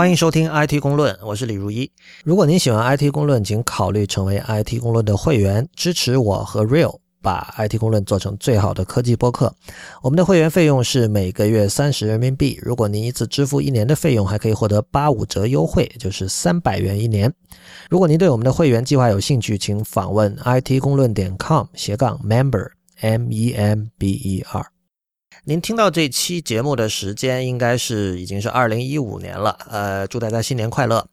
欢迎收听 IT 公论，我是李如一。如果您喜欢 IT 公论，请考虑成为 IT 公论的会员，支持我和 Real 把 IT 公论做成最好的科技播客。我们的会员费用是每个月三十人民币，如果您一次支付一年的费用，还可以获得八五折优惠，就是三百元一年。如果您对我们的会员计划有兴趣，请访问 IT 公论点 com 斜杠 member m e m b e r。您听到这期节目的时间应该是已经是二零一五年了，呃，祝大家新年快乐，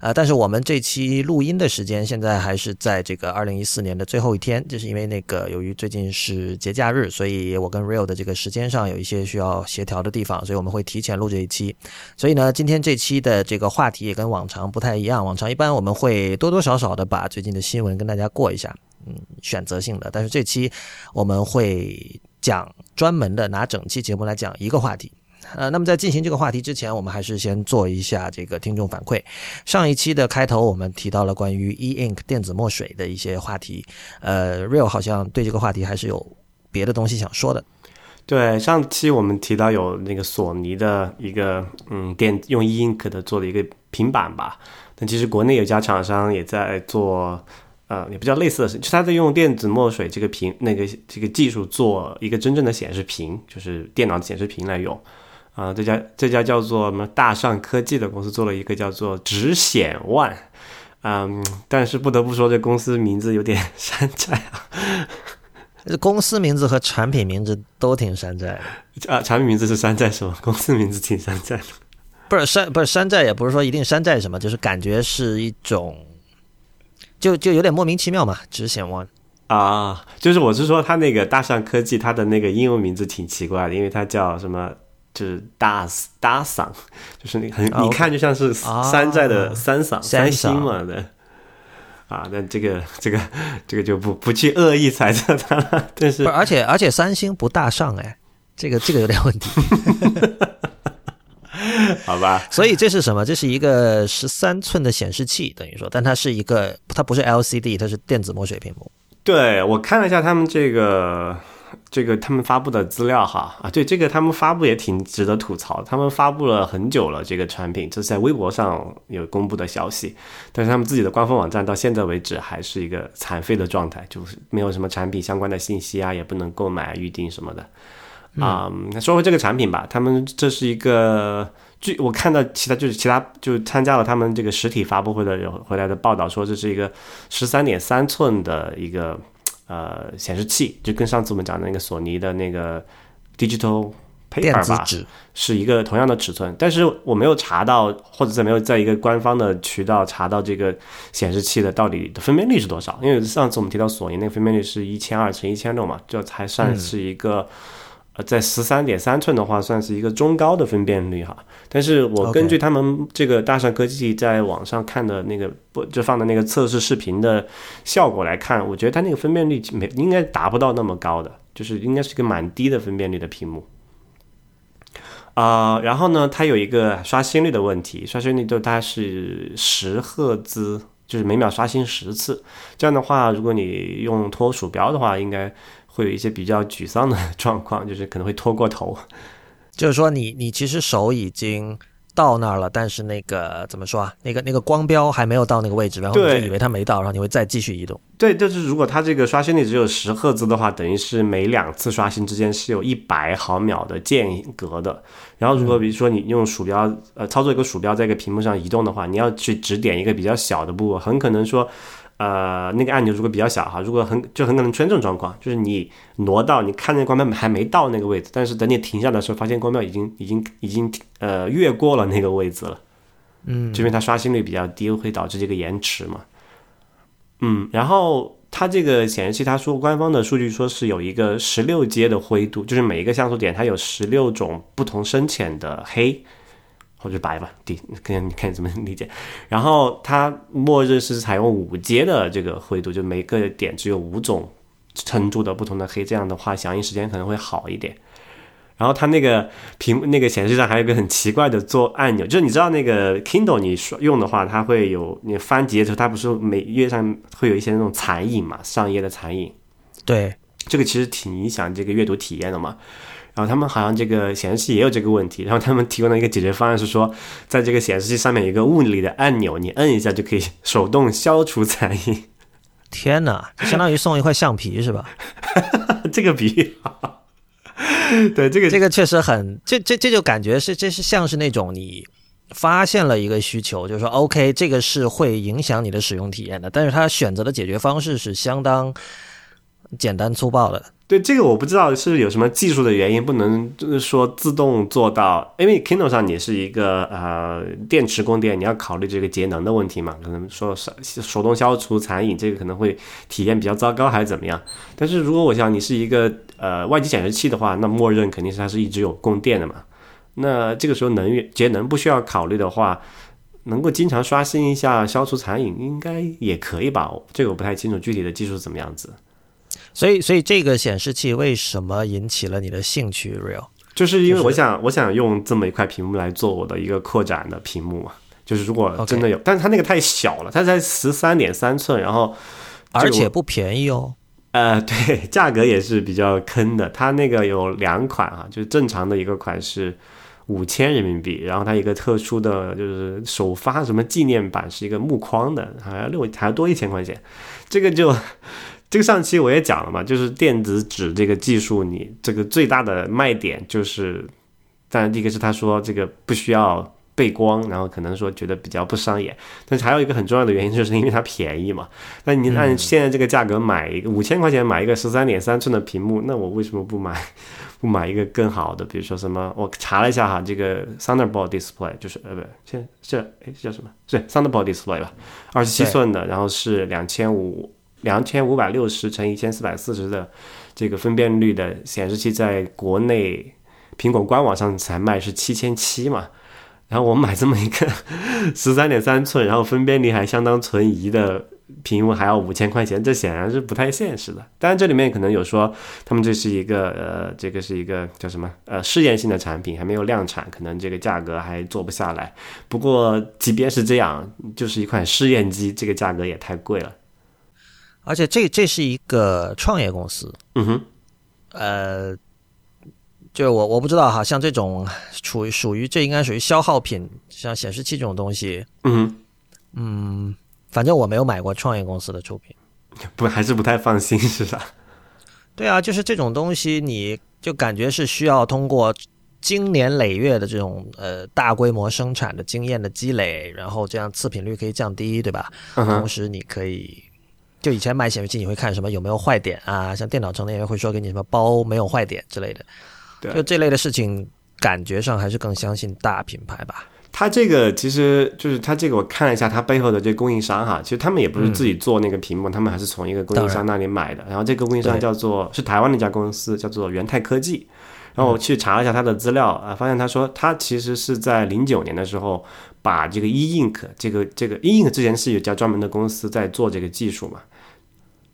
呃，但是我们这期录音的时间现在还是在这个二零一四年的最后一天，就是因为那个由于最近是节假日，所以我跟 Real 的这个时间上有一些需要协调的地方，所以我们会提前录这一期。所以呢，今天这期的这个话题也跟往常不太一样，往常一般我们会多多少少的把最近的新闻跟大家过一下，嗯，选择性的，但是这期我们会。讲专门的拿整期节目来讲一个话题，呃，那么在进行这个话题之前，我们还是先做一下这个听众反馈。上一期的开头我们提到了关于 e ink 电子墨水的一些话题，呃，real 好像对这个话题还是有别的东西想说的。对，上期我们提到有那个索尼的一个嗯电用 e ink 的做的一个平板吧，但其实国内有家厂商也在做。呃，也不叫类似的事，就他在用电子墨水这个屏那个这个技术做一个真正的显示屏，就是电脑显示屏来用。啊，这家这家叫做什么大上科技的公司做了一个叫做直显嗯，但是不得不说这公司名字有点 山寨啊。这公司名字和产品名字都挺山寨的。啊，产品名字是山寨是吗？公司名字挺山寨的。不是山不是山寨，也不是说一定山寨什么，就是感觉是一种。就就有点莫名其妙嘛，直显 One 啊，就是我是说他那个大上科技，它的那个英文名字挺奇怪的，因为它叫什么，就是大大嗓，就是那很你看就像是山寨的三桑三星嘛的啊，那这个这个这个就不不去恶意猜测它了，但是而且而且三星不大上哎，这个这个有点问题。好吧，所以这是什么？这是一个十三寸的显示器，等于说，但它是一个，它不是 LCD，它是电子墨水屏幕。对我看了一下他们这个这个他们发布的资料哈啊，对这个他们发布也挺值得吐槽。他们发布了很久了这个产品，这是在微博上有公布的消息，但是他们自己的官方网站到现在为止还是一个残废的状态，就是没有什么产品相关的信息啊，也不能购买预定什么的。啊，那说回这个产品吧，他们这是一个，据我看到其他就是其他就参加了他们这个实体发布会的人回来的报道说，这是一个十三点三寸的一个呃显示器，就跟上次我们讲的那个索尼的那个 Digital Paper 吧，是一个同样的尺寸，但是我没有查到，或者在没有在一个官方的渠道查到这个显示器的到底的分辨率是多少，因为上次我们提到索尼那个分辨率是一千二乘一千六嘛，这才算是一个。呃，在十三点三寸的话，算是一个中高的分辨率哈。但是我根据他们这个大上科技在网上看的那个不就放的那个测试视频的效果来看，我觉得它那个分辨率没应该达不到那么高的，就是应该是一个蛮低的分辨率的屏幕。啊，然后呢，它有一个刷新率的问题，刷新率就它是十赫兹，就是每秒刷新十次。这样的话，如果你用拖鼠标的话，应该。会有一些比较沮丧的 状况，就是可能会拖过头。就是说，你你其实手已经到那儿了，但是那个怎么说啊？那个那个光标还没有到那个位置，然后你就以为它没到，然后你会再继续移动。对，就是如果它这个刷新率只有十赫兹的话，等于是每两次刷新之间是有一百毫秒的间隔的。然后，如果比如说你用鼠标呃操作一个鼠标在一个屏幕上移动的话，你要去指点一个比较小的部位，很可能说。呃，那个按钮如果比较小哈，如果很就很可能出现这种状况，就是你挪到你看那个光标还没到那个位置，但是等你停下的时候，发现光标已经已经已经呃越过了那个位置了，嗯，这边它刷新率比较低，会导致这个延迟嘛，嗯，然后它这个显示器，它说官方的数据说是有一个十六阶的灰度，就是每一个像素点它有十六种不同深浅的黑。或者白吧，底看你看怎么理解。然后它默认是采用五阶的这个灰度，就每个点只有五种撑住的不同的黑，这样的话响应时间可能会好一点。然后它那个屏那个显示器上还有一个很奇怪的做按钮，就是你知道那个 Kindle 你用的话，它会有你翻页的时候，它不是每页上会有一些那种残影嘛，上页的残影。对，这个其实挺影响这个阅读体验的嘛。然后他们好像这个显示器也有这个问题，然后他们提供的一个解决方案是说，在这个显示器上面有一个物理的按钮，你摁一下就可以手动消除残影。天哪，相当于送一块橡皮是吧？这个比喻，对这个这个确实很，这这这就感觉是这是像是那种你发现了一个需求，就是说 OK，这个是会影响你的使用体验的，但是他选择的解决方式是相当简单粗暴的。对这个我不知道是有什么技术的原因，不能就是说自动做到，因为 Kindle 上你是一个呃电池供电，你要考虑这个节能的问题嘛，可能说手手动消除残影，这个可能会体验比较糟糕还是怎么样？但是如果我想你是一个呃外接显示器的话，那默认肯定是它是一直有供电的嘛，那这个时候能源节能不需要考虑的话，能够经常刷新一下消除残影，应该也可以吧？这个我不太清楚具体的技术怎么样子。所以，所以这个显示器为什么引起了你的兴趣？Real，就是因为我想，我想用这么一块屏幕来做我的一个扩展的屏幕嘛。就是如果真的有，但是它那个太小了，它才十三点三寸，然后而且不便宜哦。呃，对，价格也是比较坑的。它那个有两款啊，就是正常的一个款是五千人民币，然后它一个特殊的就是首发什么纪念版是一个木框的，好像六还要多一千块钱，这个就。这个上期我也讲了嘛，就是电子纸这个技术，你这个最大的卖点就是，当然第一个是他说这个不需要背光，然后可能说觉得比较不伤眼，但是还有一个很重要的原因，就是因为它便宜嘛。那你按现在这个价格买一个五千块钱买一个十三点三寸的屏幕，那我为什么不买 不买一个更好的？比如说什么？我查了一下哈，这个 Thunderbolt Display 就是呃不，现这哎叫什么？是，Thunderbolt Display 吧，二十七寸的，然后是两千五。两千五百六十乘一千四百四十的这个分辨率的显示器，在国内苹果官网上才卖是七千七嘛，然后我买这么一个 十三点三寸，然后分辨率还相当存疑的屏幕，还要五千块钱，这显然是不太现实的。当然，这里面可能有说他们这是一个呃，这个是一个叫什么呃试验性的产品，还没有量产，可能这个价格还做不下来。不过，即便是这样，就是一款试验机，这个价格也太贵了。而且这这是一个创业公司，嗯哼，呃，就我我不知道哈，像这种属于属于这应该属于消耗品，像显示器这种东西，嗯嗯，反正我没有买过创业公司的出品，不还是不太放心是吧？对啊，就是这种东西，你就感觉是需要通过经年累月的这种呃大规模生产的经验的积累，然后这样次品率可以降低，对吧？同时你可以。就以前买显示器，你会看什么有没有坏点啊？像电脑城那边会说给你什么包没有坏点之类的，就这类的事情，感觉上还是更相信大品牌吧。它这个其实就是它这个，我看了一下它背后的这供应商哈，其实他们也不是自己做那个屏幕，他们还是从一个供应商那里买的。然后这个供应商叫做是台湾的一家公司，叫做元泰科技。然后我去查了一下它的资料啊，发现他说他其实是在零九年的时候。把这个 E Ink 这个这个 E Ink 之前是有家专门的公司在做这个技术嘛？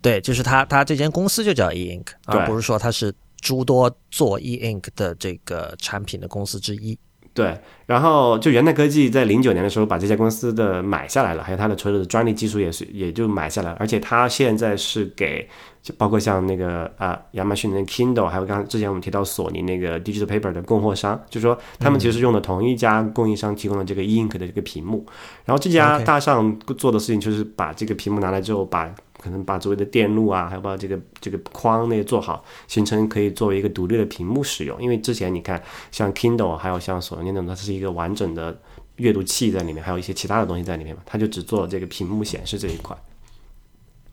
对，就是他他这间公司就叫 E Ink，而不是说他是诸多做 E Ink 的这个产品的公司之一。对，然后就元泰科技在零九年的时候把这家公司的买下来了，还有它的所有的专利技术也是也就买下来了，而且它现在是给。就包括像那个啊，亚马逊的 Kindle，还有刚刚之前我们提到索尼那个 Digital Paper 的供货商，就是说他们其实用的同一家供应商提供的这个 E Ink 的这个屏幕。然后这家大上做的事情就是把这个屏幕拿来之后，把可能把周围的电路啊，还有把这个这个框那些做好，形成可以作为一个独立的屏幕使用。因为之前你看像 Kindle，还有像索尼那种，它是一个完整的阅读器在里面，还有一些其他的东西在里面嘛，它就只做这个屏幕显示这一块。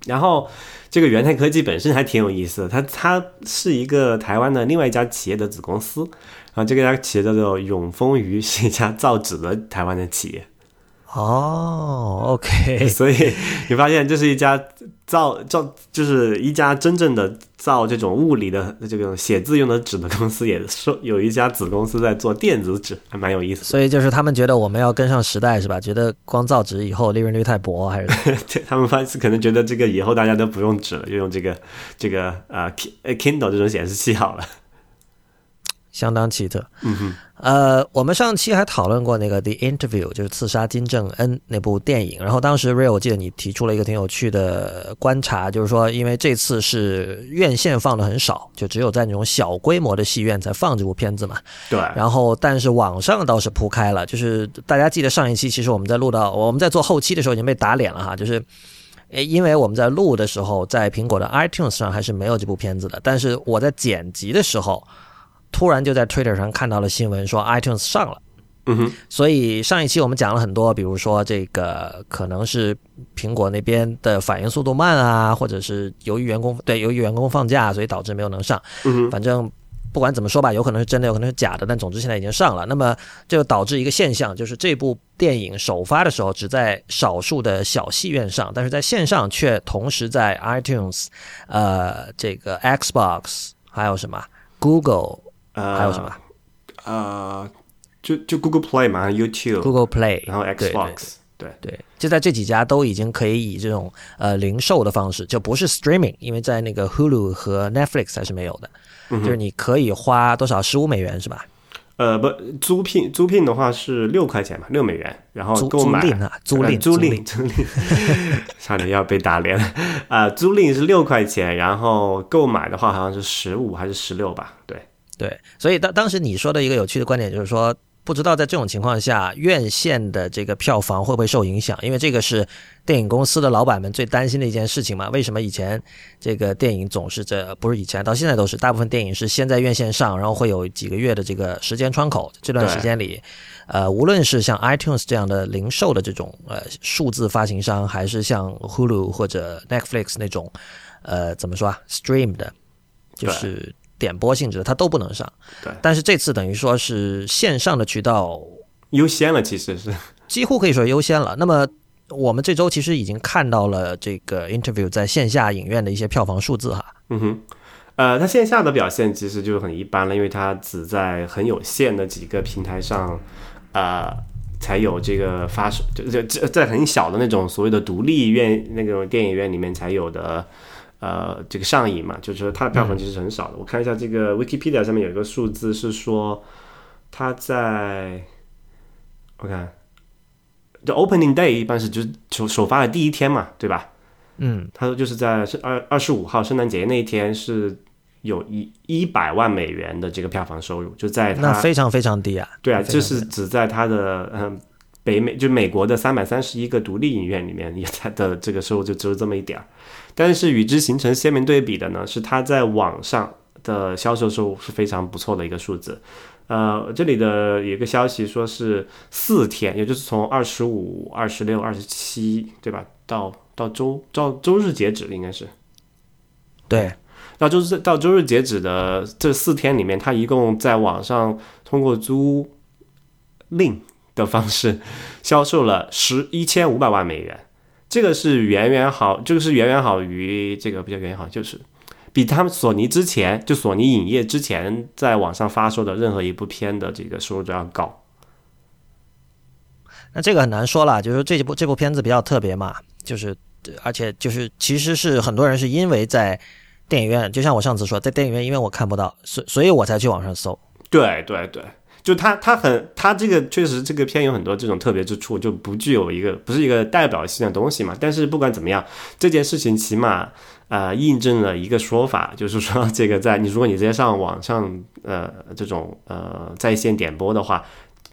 然后，这个元泰科技本身还挺有意思的，它它是一个台湾的另外一家企业的子公司，然后这个家企业叫做永丰余，是一家造纸的台湾的企业。哦，OK，所以你发现这是一家造造，就是一家真正的造这种物理的这个写字用的纸的公司，也说有一家子公司在做电子纸，还蛮有意思。所以就是他们觉得我们要跟上时代，是吧？觉得光造纸以后利润率太薄，还是 他们发现可能觉得这个以后大家都不用纸了，就用这个这个啊 Kindle 这种显示器好了。相当奇特。嗯哼，呃，我们上期还讨论过那个《The Interview》，就是刺杀金正恩那部电影。然后当时 Real，我记得你提出了一个挺有趣的观察，就是说，因为这次是院线放的很少，就只有在那种小规模的戏院才放这部片子嘛。对。然后，但是网上倒是铺开了，就是大家记得上一期，其实我们在录到我们在做后期的时候已经被打脸了哈，就是。诶，因为我们在录的时候，在苹果的 iTunes 上还是没有这部片子的。但是我在剪辑的时候，突然就在 Twitter 上看到了新闻，说 iTunes 上了。嗯哼。所以上一期我们讲了很多，比如说这个可能是苹果那边的反应速度慢啊，或者是由于员工对由于员工放假，所以导致没有能上。嗯哼。反正。不管怎么说吧，有可能是真的，有可能是假的，但总之现在已经上了。那么这就导致一个现象，就是这部电影首发的时候只在少数的小戏院上，但是在线上却同时在 iTunes、呃，这个 Xbox 还有什么 Google，还有什么呃，就就 Google Play 嘛，YouTube、Google Play，然后 Xbox，对对，就在这几家都已经可以以这种呃零售的方式，就不是 Streaming，因为在那个 Hulu 和 Netflix 还是没有的。就是你可以花多少？十五美元是吧？呃，不，租聘租聘的话是六块钱嘛，六美元。然后购买租赁啊，租赁租赁租赁，差点要被打脸了啊！租赁是六块钱，然后购买的话好像是十五还是十六吧？对对，所以当当时你说的一个有趣的观点就是说。不知道在这种情况下，院线的这个票房会不会受影响？因为这个是电影公司的老板们最担心的一件事情嘛。为什么以前这个电影总是这不是以前到现在都是大部分电影是先在院线上，然后会有几个月的这个时间窗口。这段时间里，呃，无论是像 iTunes 这样的零售的这种呃数字发行商，还是像 Hulu 或者 Netflix 那种呃怎么说啊 Stream 的，就是。点播性质的，它都不能上。对，但是这次等于说是线上的渠道优先了，其实是几乎可以说优先了。那么我们这周其实已经看到了这个 interview 在线下影院的一些票房数字哈。嗯哼，呃，它线下的表现其实就很一般了，因为它只在很有限的几个平台上，呃，才有这个发售，就就在很小的那种所谓的独立院那种电影院里面才有的。呃，这个上瘾嘛，就是说它的票房其实很少的。我看一下这个 Wikipedia 上面有一个数字是说，它在我看，就 Opening Day 一般是就是首首发的第一天嘛，对吧？嗯，他说就是在是二二十五号圣诞节那一天是有一一百万美元的这个票房收入，就在那非常非常低啊。对啊，这是只在它的嗯北美就美国的三百三十一个独立影院里面，它的这个收入就只有这么一点儿。但是与之形成鲜明对比的呢，是它在网上的销售收入是非常不错的一个数字。呃，这里的有一个消息说是四天，也就是从二十五、二十六、二十七，对吧？到到周到周日截止，应该是。对，到周日到周日截止的这四天里面，它一共在网上通过租赁的方式销售了十一千五百万美元。这个是远远好，这个是远远好于这个比较远远好，就是比他们索尼之前就索尼影业之前在网上发售的任何一部片的这个收入都要高。那这个很难说了，就是这部这部片子比较特别嘛，就是而且就是其实是很多人是因为在电影院，就像我上次说，在电影院因为我看不到，所所以我才去网上搜。对对对。就他，他很，他这个确实这个片有很多这种特别之处，就不具有一个不是一个代表性的东西嘛。但是不管怎么样，这件事情起码呃印证了一个说法，就是说这个在你如果你直接上网上呃这种呃在线点播的话，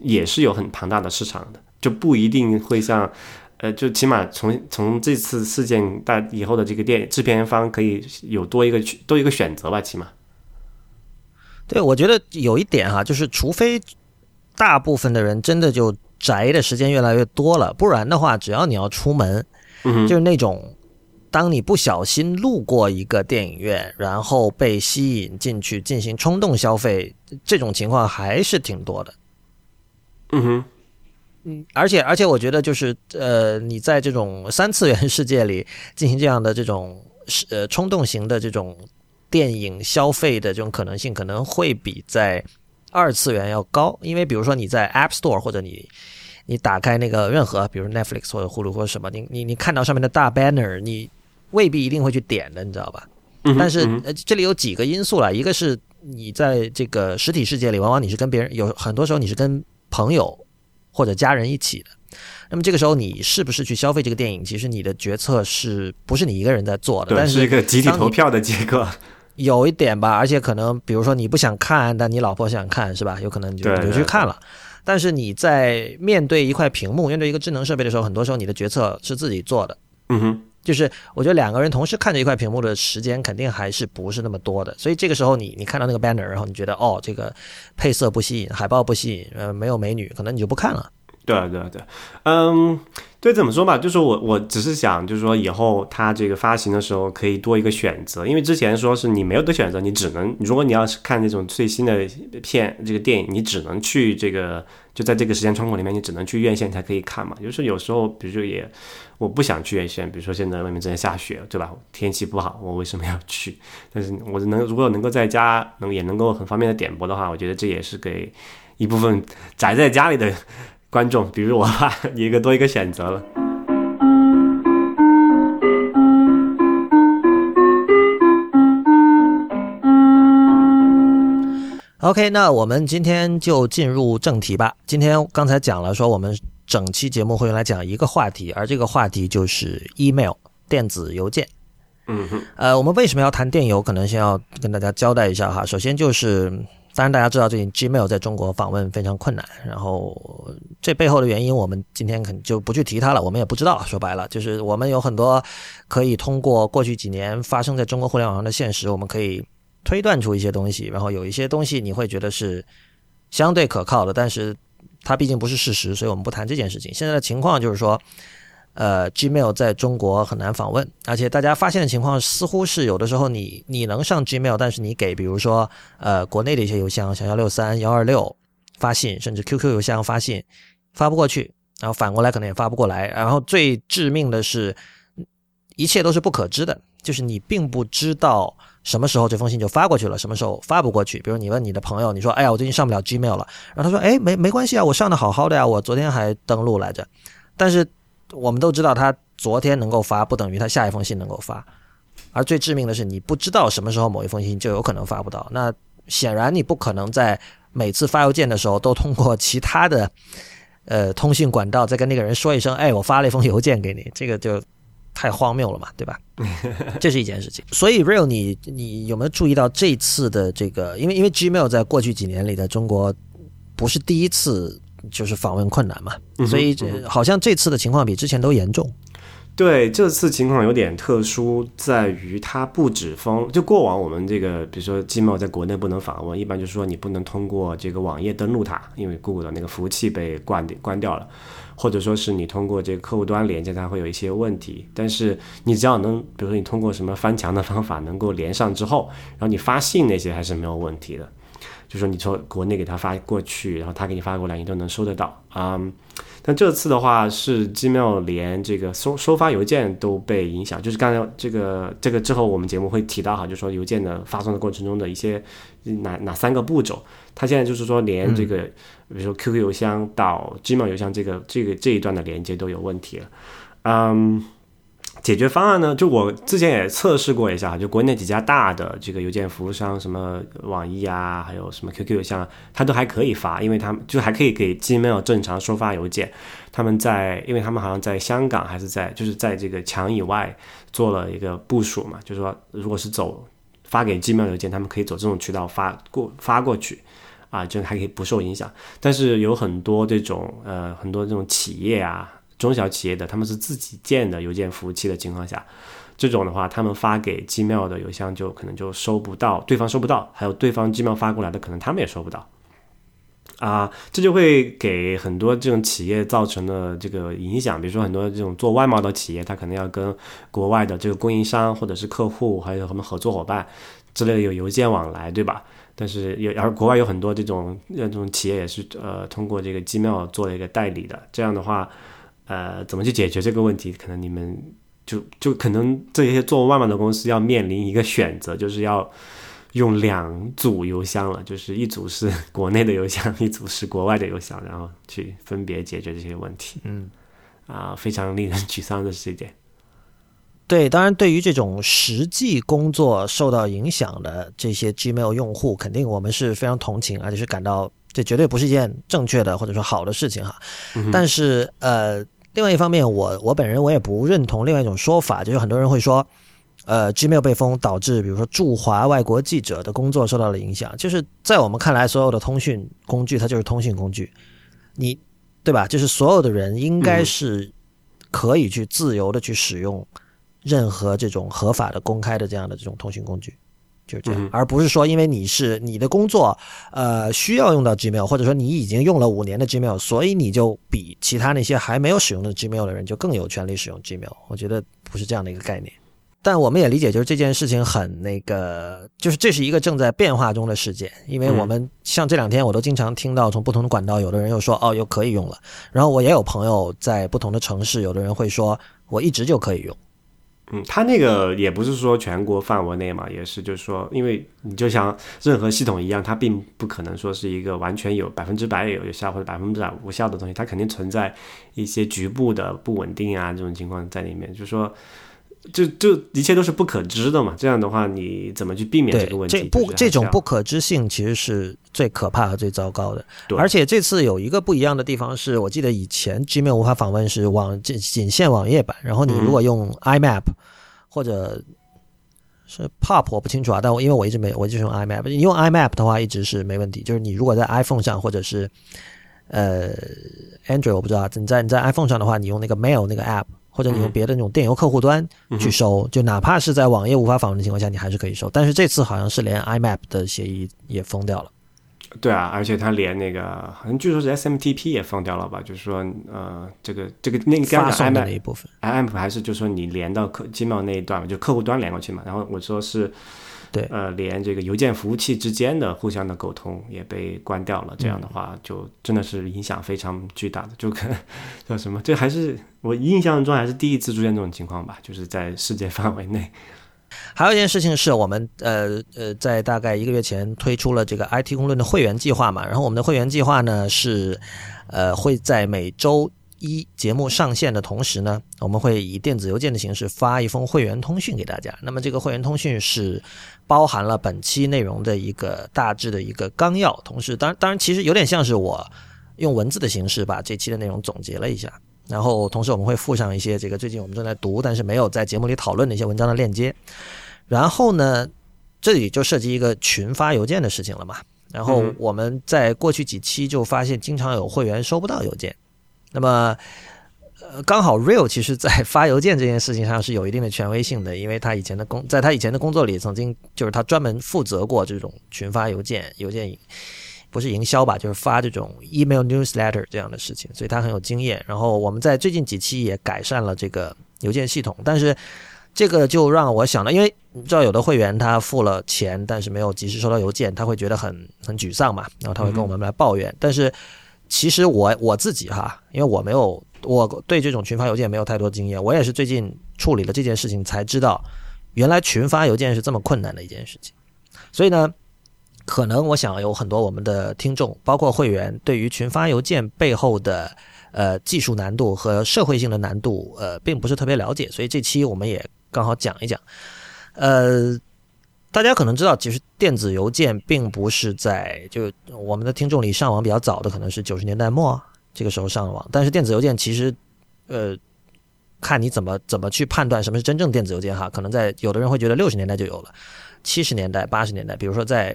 也是有很庞大的市场的，就不一定会像呃就起码从从这次事件大以后的这个电制片方可以有多一个多一个选择吧，起码。对，我觉得有一点哈，就是除非大部分的人真的就宅的时间越来越多了，不然的话，只要你要出门，就是那种当你不小心路过一个电影院，然后被吸引进去进行冲动消费，这种情况还是挺多的。嗯哼，嗯，而且而且我觉得就是呃，你在这种三次元世界里进行这样的这种呃冲动型的这种。电影消费的这种可能性可能会比在二次元要高，因为比如说你在 App Store 或者你你打开那个任何，比如 Netflix 或者 Hulu 或者什么，你你你看到上面的大 banner，你未必一定会去点的，你知道吧？但是呃，这里有几个因素了，一个是你在这个实体世界里，往往你是跟别人有很多时候你是跟朋友或者家人一起的。那么这个时候，你是不是去消费这个电影？其实你的决策是不是你一个人在做的？但是一个集体投票的结果。有一点吧，而且可能比如说你不想看，但你老婆想看，是吧？有可能你就就去看了。但是你在面对一块屏幕、面对一个智能设备的时候，很多时候你的决策是自己做的。嗯哼。就是我觉得两个人同时看着一块屏幕的时间肯定还是不是那么多的，所以这个时候你你看到那个 banner，然后你觉得哦这个配色不吸引，海报不吸引，呃没有美女，可能你就不看了。对对对，嗯，对，怎么说吧，就是我我只是想，就是说以后它这个发行的时候可以多一个选择，因为之前说是你没有的选择，你只能如果你要是看那种最新的片这个电影，你只能去这个就在这个时间窗口里面，你只能去院线才可以看嘛。就是有时候，比如说也我不想去院线，比如说现在外面正在下雪，对吧？天气不好，我为什么要去？但是我能如果能够在家能也能够很方便的点播的话，我觉得这也是给一部分宅在家里的。观众，比如我，一个多一个选择了。OK，那我们今天就进入正题吧。今天刚才讲了，说我们整期节目会用来讲一个话题，而这个话题就是 email 电子邮件。嗯哼，呃，我们为什么要谈电邮？可能先要跟大家交代一下哈。首先就是。当然，大家知道最近 Gmail 在中国访问非常困难，然后这背后的原因，我们今天可能就不去提它了。我们也不知道，说白了，就是我们有很多可以通过过去几年发生在中国互联网上的现实，我们可以推断出一些东西。然后有一些东西你会觉得是相对可靠的，但是它毕竟不是事实，所以我们不谈这件事情。现在的情况就是说。呃，Gmail 在中国很难访问，而且大家发现的情况似乎是有的时候你你能上 Gmail，但是你给比如说呃国内的一些邮箱，像幺六三幺二六发信，甚至 QQ 邮箱发信发不过去，然后反过来可能也发不过来，然后最致命的是，一切都是不可知的，就是你并不知道什么时候这封信就发过去了，什么时候发不过去。比如你问你的朋友，你说哎呀我最近上不了 Gmail 了，然后他说哎没没关系啊，我上的好好的呀，我昨天还登录来着，但是。我们都知道，他昨天能够发，不等于他下一封信能够发。而最致命的是，你不知道什么时候某一封信就有可能发不到。那显然你不可能在每次发邮件的时候都通过其他的 呃通讯管道再跟那个人说一声：“哎，我发了一封邮件给你。”这个就太荒谬了嘛，对吧？这是一件事情。所以，Real，你你有没有注意到这次的这个？因为因为 Gmail 在过去几年里在中国不是第一次。就是访问困难嘛，所以这好像这次的情况比之前都严重。对，这次情况有点特殊，在于它不止封，就过往我们这个，比如说 Gmail 在国内不能访问，一般就是说你不能通过这个网页登录它，因为 Google 的那个服务器被关关掉了，或者说是你通过这个客户端连接它会有一些问题。但是你只要能，比如说你通过什么翻墙的方法能够连上之后，然后你发信那些还是没有问题的。就说你从国内给他发过去，然后他给你发过来，你都能收得到啊。但这次的话是 Gmail 连这个收收发邮件都被影响，就是刚才这个这个之后我们节目会提到哈，就说邮件的发送的过程中的一些哪哪三个步骤，它现在就是说连这个比如说 QQ 邮箱到 Gmail 邮箱这个这个这一段的连接都有问题了，嗯。解决方案呢？就我之前也测试过一下，就国内几家大的这个邮件服务商，什么网易啊，还有什么 QQ 邮箱，它都还可以发，因为他们就还可以给 Gmail 正常收发邮件。他们在，因为他们好像在香港还是在，就是在这个墙以外做了一个部署嘛，就是说，如果是走发给 Gmail 邮件，他们可以走这种渠道发过发过去，啊，就还可以不受影响。但是有很多这种呃，很多这种企业啊。中小企业的他们是自己建的邮件服务器的情况下，这种的话，他们发给 Gmail 的邮箱就可能就收不到，对方收不到，还有对方 Gmail 发过来的可能他们也收不到，啊，这就会给很多这种企业造成的这个影响。比如说很多这种做外贸的企业，他可能要跟国外的这个供应商或者是客户，还有什么合作伙伴之类的有邮件往来，对吧？但是有而国外有很多这种这种企业也是呃通过这个 Gmail 做了一个代理的，这样的话。呃，怎么去解决这个问题？可能你们就就可能这些做外贸的公司要面临一个选择，就是要用两组邮箱了，就是一组是国内的邮箱，一组是国外的邮箱，然后去分别解决这些问题。嗯，啊，非常令人 沮丧的是一点。对，当然，对于这种实际工作受到影响的这些 Gmail 用户，肯定我们是非常同情，而且是感到这绝对不是一件正确的或者说好的事情哈。但是，呃，另外一方面，我我本人我也不认同另外一种说法，就是很多人会说，呃，Gmail 被封导致比如说驻华外国记者的工作受到了影响。就是在我们看来，所有的通讯工具它就是通讯工具，你对吧？就是所有的人应该是可以去自由的去使用。任何这种合法的、公开的这样的这种通讯工具，就是这样，而不是说因为你是你的工作，呃，需要用到 Gmail，或者说你已经用了五年的 Gmail，所以你就比其他那些还没有使用的 Gmail 的人就更有权利使用 Gmail。我觉得不是这样的一个概念，但我们也理解，就是这件事情很那个，就是这是一个正在变化中的事件，因为我们像这两天我都经常听到从不同的管道，有的人又说哦又可以用了，然后我也有朋友在不同的城市，有的人会说我一直就可以用。嗯，他那个也不是说全国范围内嘛，也是就是说，因为你就像任何系统一样，它并不可能说是一个完全有百分之百有效或者百分之百无效的东西，它肯定存在一些局部的不稳定啊这种情况在里面，就是说。就就一切都是不可知的嘛，这样的话你怎么去避免这个问题？这不这种不可知性其实是最可怕和最糟糕的。而且这次有一个不一样的地方是，我记得以前 Gmail 无法访问是网仅仅限网页版，然后你如果用 IMAP 或者是 POP 我不清楚啊，但我因为我一直没我就用 IMAP，你用 IMAP 的话一直是没问题。就是你如果在 iPhone 上或者是呃 Android 我不知道，你在你在 iPhone 上的话，你用那个 Mail 那个 App。或者你用别的那种电邮客户端去收，就哪怕是在网页无法访问的情况下，你还是可以收。但是这次好像是连 IMAP 的协议也封掉了。对啊，而且它连那个好像据说是 SMTP 也封掉了吧？就是说，呃，这个这个那个发送的那一部分，IMAP 还是就是说你连到客 Gmail 那一段嘛，就客户端连过去嘛。然后我说是。对，呃，连这个邮件服务器之间的互相的沟通也被关掉了。这样的话，就真的是影响非常巨大的。就可能 叫什么？这还是我印象中还是第一次出现这种情况吧？就是在世界范围内。还有一件事情是我们呃呃，在大概一个月前推出了这个 IT 公论的会员计划嘛。然后我们的会员计划呢是呃会在每周。一节目上线的同时呢，我们会以电子邮件的形式发一封会员通讯给大家。那么这个会员通讯是包含了本期内容的一个大致的一个纲要，同时当然当然其实有点像是我用文字的形式把这期的内容总结了一下。然后同时我们会附上一些这个最近我们正在读但是没有在节目里讨论的一些文章的链接。然后呢，这里就涉及一个群发邮件的事情了嘛。然后我们在过去几期就发现经常有会员收不到邮件。那么，呃，刚好 Real 其实在发邮件这件事情上是有一定的权威性的，因为他以前的工，在他以前的工作里，曾经就是他专门负责过这种群发邮件、邮件不是营销吧，就是发这种 email newsletter 这样的事情，所以他很有经验。然后我们在最近几期也改善了这个邮件系统，但是这个就让我想到，因为你知道有的会员他付了钱，但是没有及时收到邮件，他会觉得很很沮丧嘛，然后他会跟我们来抱怨，但是。其实我我自己哈，因为我没有我对这种群发邮件没有太多经验，我也是最近处理了这件事情才知道，原来群发邮件是这么困难的一件事情。所以呢，可能我想有很多我们的听众，包括会员，对于群发邮件背后的呃技术难度和社会性的难度，呃，并不是特别了解，所以这期我们也刚好讲一讲，呃。大家可能知道，其实电子邮件并不是在就我们的听众里上网比较早的，可能是九十年代末这个时候上网。但是电子邮件其实，呃，看你怎么怎么去判断什么是真正电子邮件哈。可能在有的人会觉得六十年代就有了，七十年代、八十年代，比如说在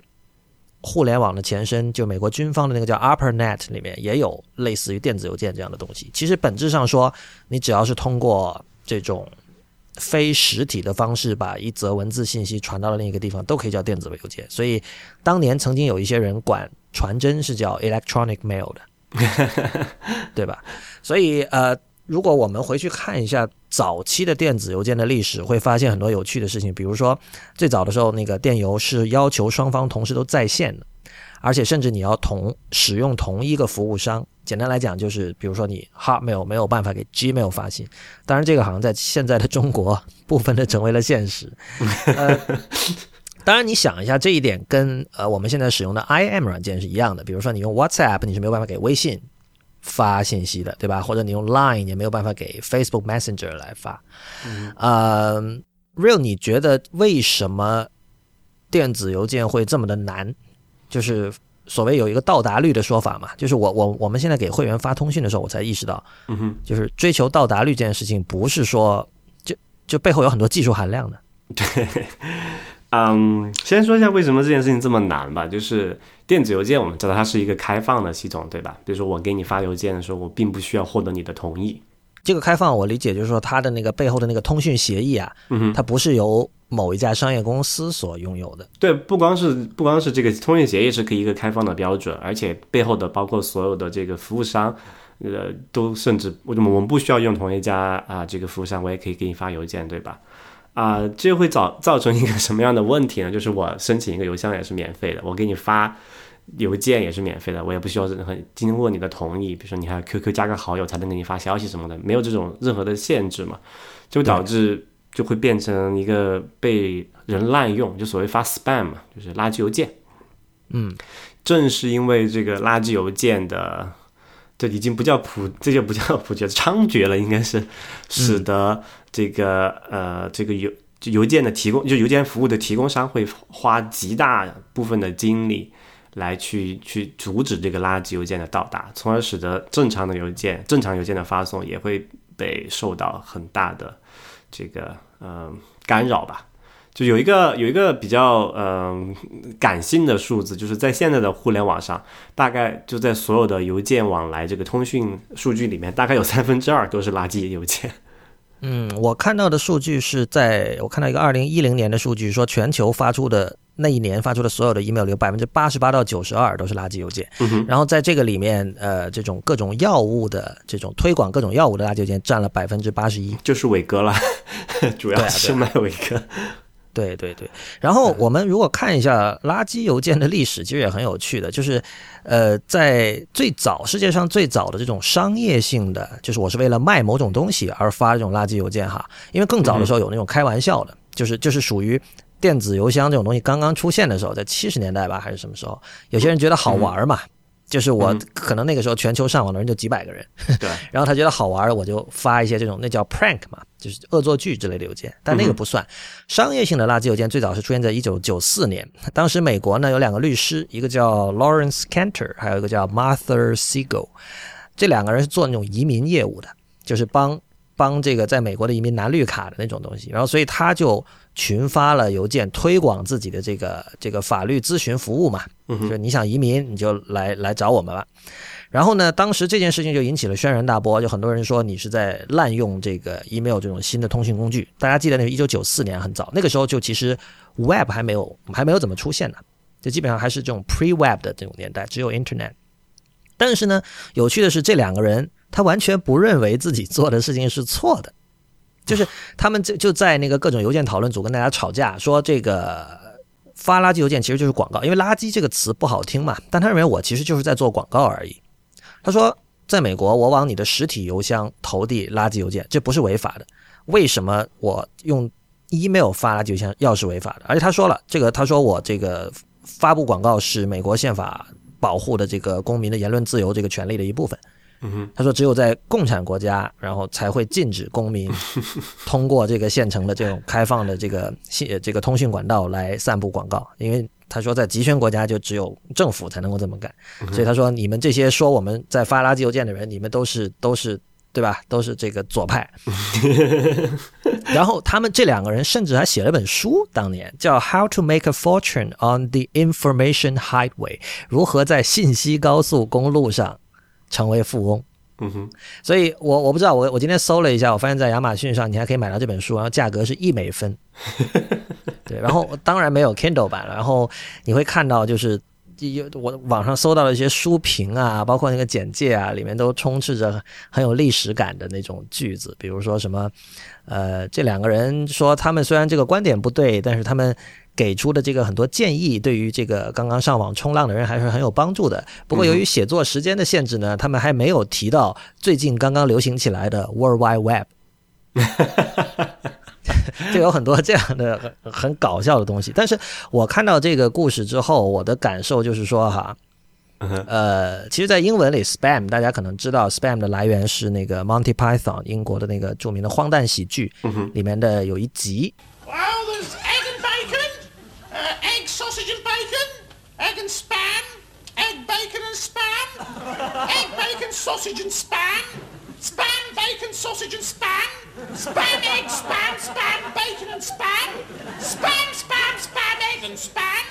互联网的前身，就美国军方的那个叫 ARPANET 里面也有类似于电子邮件这样的东西。其实本质上说，你只要是通过这种。非实体的方式把一则文字信息传到了另一个地方，都可以叫电子邮件。所以当年曾经有一些人管传真是叫 electronic mail 的，对吧？所以呃，如果我们回去看一下早期的电子邮件的历史，会发现很多有趣的事情。比如说最早的时候，那个电邮是要求双方同时都在线的。而且甚至你要同使用同一个服务商，简单来讲就是，比如说你 Hotmail 没有办法给 Gmail 发信，当然这个好像在现在的中国部分的成为了现实。呃，当然你想一下这一点跟呃我们现在使用的 IM 软件是一样的，比如说你用 WhatsApp 你是没有办法给微信发信息的，对吧？或者你用 Line 也没有办法给 Facebook Messenger 来发。呃，Real，你觉得为什么电子邮件会这么的难？就是所谓有一个到达率的说法嘛，就是我我我们现在给会员发通讯的时候，我才意识到，嗯哼，就是追求到达率这件事情，不是说就就背后有很多技术含量的。对，嗯，先说一下为什么这件事情这么难吧。就是电子邮件，我们知道它是一个开放的系统，对吧？比如说我给你发邮件的时候，我并不需要获得你的同意。这个开放，我理解就是说，它的那个背后的那个通讯协议啊，嗯，它不是由某一家商业公司所拥有的。对，不光是不光是这个通讯协议是可以一个开放的标准，而且背后的包括所有的这个服务商，呃，都甚至我我们不需要用同一家啊这个服务商，我也可以给你发邮件，对吧？啊，这会造造成一个什么样的问题呢？就是我申请一个邮箱也是免费的，我给你发邮件也是免费的，我也不需要任何经过你的同意，比如说你还要 QQ 加个好友才能给你发消息什么的，没有这种任何的限制嘛，就导致就会变成一个被人滥用，就所谓发 spam 嘛，就是垃圾邮件。嗯，正是因为这个垃圾邮件的，这已经不叫普，这就不叫普及，猖獗了，应该是使得这个、呃这个邮就邮件的提供，就邮件服务的提供商会花极大部分的精力来去去阻止这个垃圾邮件的到达，从而使得正常的邮件、正常邮件的发送也会被受到很大的这个呃干扰吧。就有一个有一个比较嗯、感性的数字，就是在现在的互联网上，大概就在所有的邮件往来这个通讯数据里面，大概有 三分之二都是垃圾邮件。嗯，我看到的数据是在我看到一个二零一零年的数据，说全球发出的那一年发出的所有的 email 里，有百分之八十八到九十二都是垃圾邮件。嗯，然后在这个里面，呃，这种各种药物的这种推广各种药物的垃圾邮件占了百分之八十一。就是伟哥了，主要是卖伟哥。对对对，然后我们如果看一下垃圾邮件的历史，其实也很有趣的，就是，呃，在最早世界上最早的这种商业性的，就是我是为了卖某种东西而发这种垃圾邮件哈，因为更早的时候有那种开玩笑的，就是就是属于电子邮箱这种东西刚刚出现的时候，在七十年代吧还是什么时候，有些人觉得好玩嘛。就是我嗯可能那个时候全球上网的人就几百个人，对，然后他觉得好玩，我就发一些这种那叫 prank 嘛，就是恶作剧之类的邮件，但那个不算。商业性的垃圾邮件最早是出现在一九九四年，当时美国呢有两个律师，一个叫 Lawrence Cantor，还有一个叫 Martha Siegel，这两个人是做那种移民业务的，就是帮帮这个在美国的移民拿绿卡的那种东西，然后所以他就群发了邮件推广自己的这个这个法律咨询服务嘛，嗯就是你想移民你就来来找我们吧。然后呢，当时这件事情就引起了轩然大波，就很多人说你是在滥用这个 email 这种新的通讯工具。大家记得那是一九九四年很早，那个时候就其实 web 还没有还没有怎么出现呢，就基本上还是这种 pre web 的这种年代，只有 internet。但是呢，有趣的是这两个人他完全不认为自己做的事情是错的，就是他们就就在那个各种邮件讨论组跟大家吵架，说这个发垃圾邮件其实就是广告，因为“垃圾”这个词不好听嘛，但他认为我其实就是在做广告而已。他说，在美国，我往你的实体邮箱投递垃圾邮件，这不是违法的，为什么我用 email 发垃圾邮箱要是违法的？而且他说了，这个他说我这个发布广告是美国宪法保护的这个公民的言论自由这个权利的一部分。嗯，他说，只有在共产国家，然后才会禁止公民 通过这个现成的这种开放的这个信这个通讯管道来散布广告，因为他说在集权国家就只有政府才能够这么干，所以他说你们这些说我们在发垃圾邮件的人，你们都是都是对吧？都是这个左派。然后他们这两个人甚至还写了本书，当年叫《How to Make a Fortune on the Information Highway》，如何在信息高速公路上成为富翁。嗯哼，所以我我不知道，我我今天搜了一下，我发现在亚马逊上你还可以买到这本书，然后价格是一美分。对，然后当然没有 Kindle 版了，然后你会看到就是。有我网上搜到的一些书评啊，包括那个简介啊，里面都充斥着很有历史感的那种句子，比如说什么，呃，这两个人说他们虽然这个观点不对，但是他们给出的这个很多建议，对于这个刚刚上网冲浪的人还是很有帮助的。不过由于写作时间的限制呢，他们还没有提到最近刚刚流行起来的 World Wide Web。就有很多这样的很很搞笑的东西，但是我看到这个故事之后，我的感受就是说哈，呃，其实，在英文里，spam 大家可能知道，spam 的来源是那个 Monty Python 英国的那个著名的荒诞喜剧里面的有一集。Spam, egg, bacon and spam, egg, bacon, sausage and spam, spam, bacon, sausage and spam, spam, egg, spam, spam, bacon and spam, spam, spam, spam, egg and spam,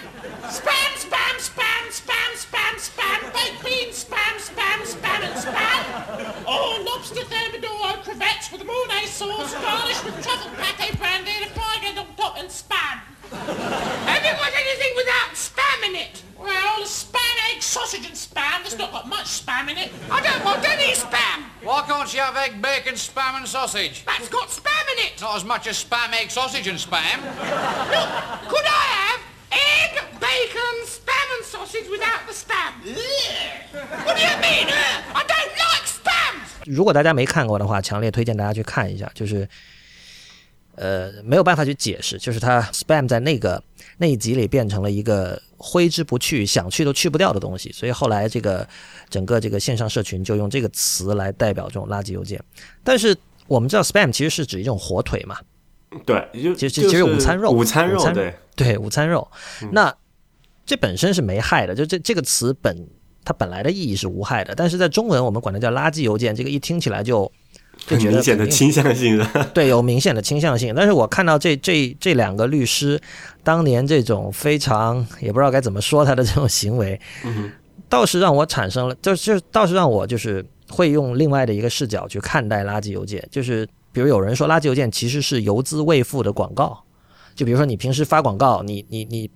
spam, spam, spam, spam, spam, spam, baked beans, spam, spam, spam and spam. Oh, lobster thermidor, crevettes with Mornay sauce, garnished with truffle pate brandy and a fried egg on top and spam. Have you got anything without spam in it? Well, spam, egg, sausage and spam. There's not got much spam in it. I don't want any spam. Why can't you have egg, bacon, spam and sausage? That's got spam in it. Not as much as spam, egg, sausage and spam. Look, could I have egg, bacon, spam and sausage without the spam? Ugh. What do you mean? ugh? I don't like spam. 如果大家没看过的话，强烈推荐大家去看一下。就是，呃，没有办法去解释，就是它 spam 在那个那一集里变成了一个 挥之不去、想去都去不掉的东西，所以后来这个整个这个线上社群就用这个词来代表这种垃圾邮件。但是我们知道 spam 其实是指一种火腿嘛，对，就其实就其实午餐肉午餐肉餐对，对，午餐肉。那这本身是没害的，就这这个词本它本来的意义是无害的，但是在中文我们管它叫垃圾邮件，这个一听起来就就觉得很明显的倾向性的。对，有明显的倾向性。但是我看到这这这两个律师当年这种非常也不知道该怎么说他的这种行为，倒是让我产生了，就是就是倒是让我就是会用另外的一个视角去看待垃圾邮件。就是比如有人说垃圾邮件其实是邮资未付的广告，就比如说你平时发广告，你你你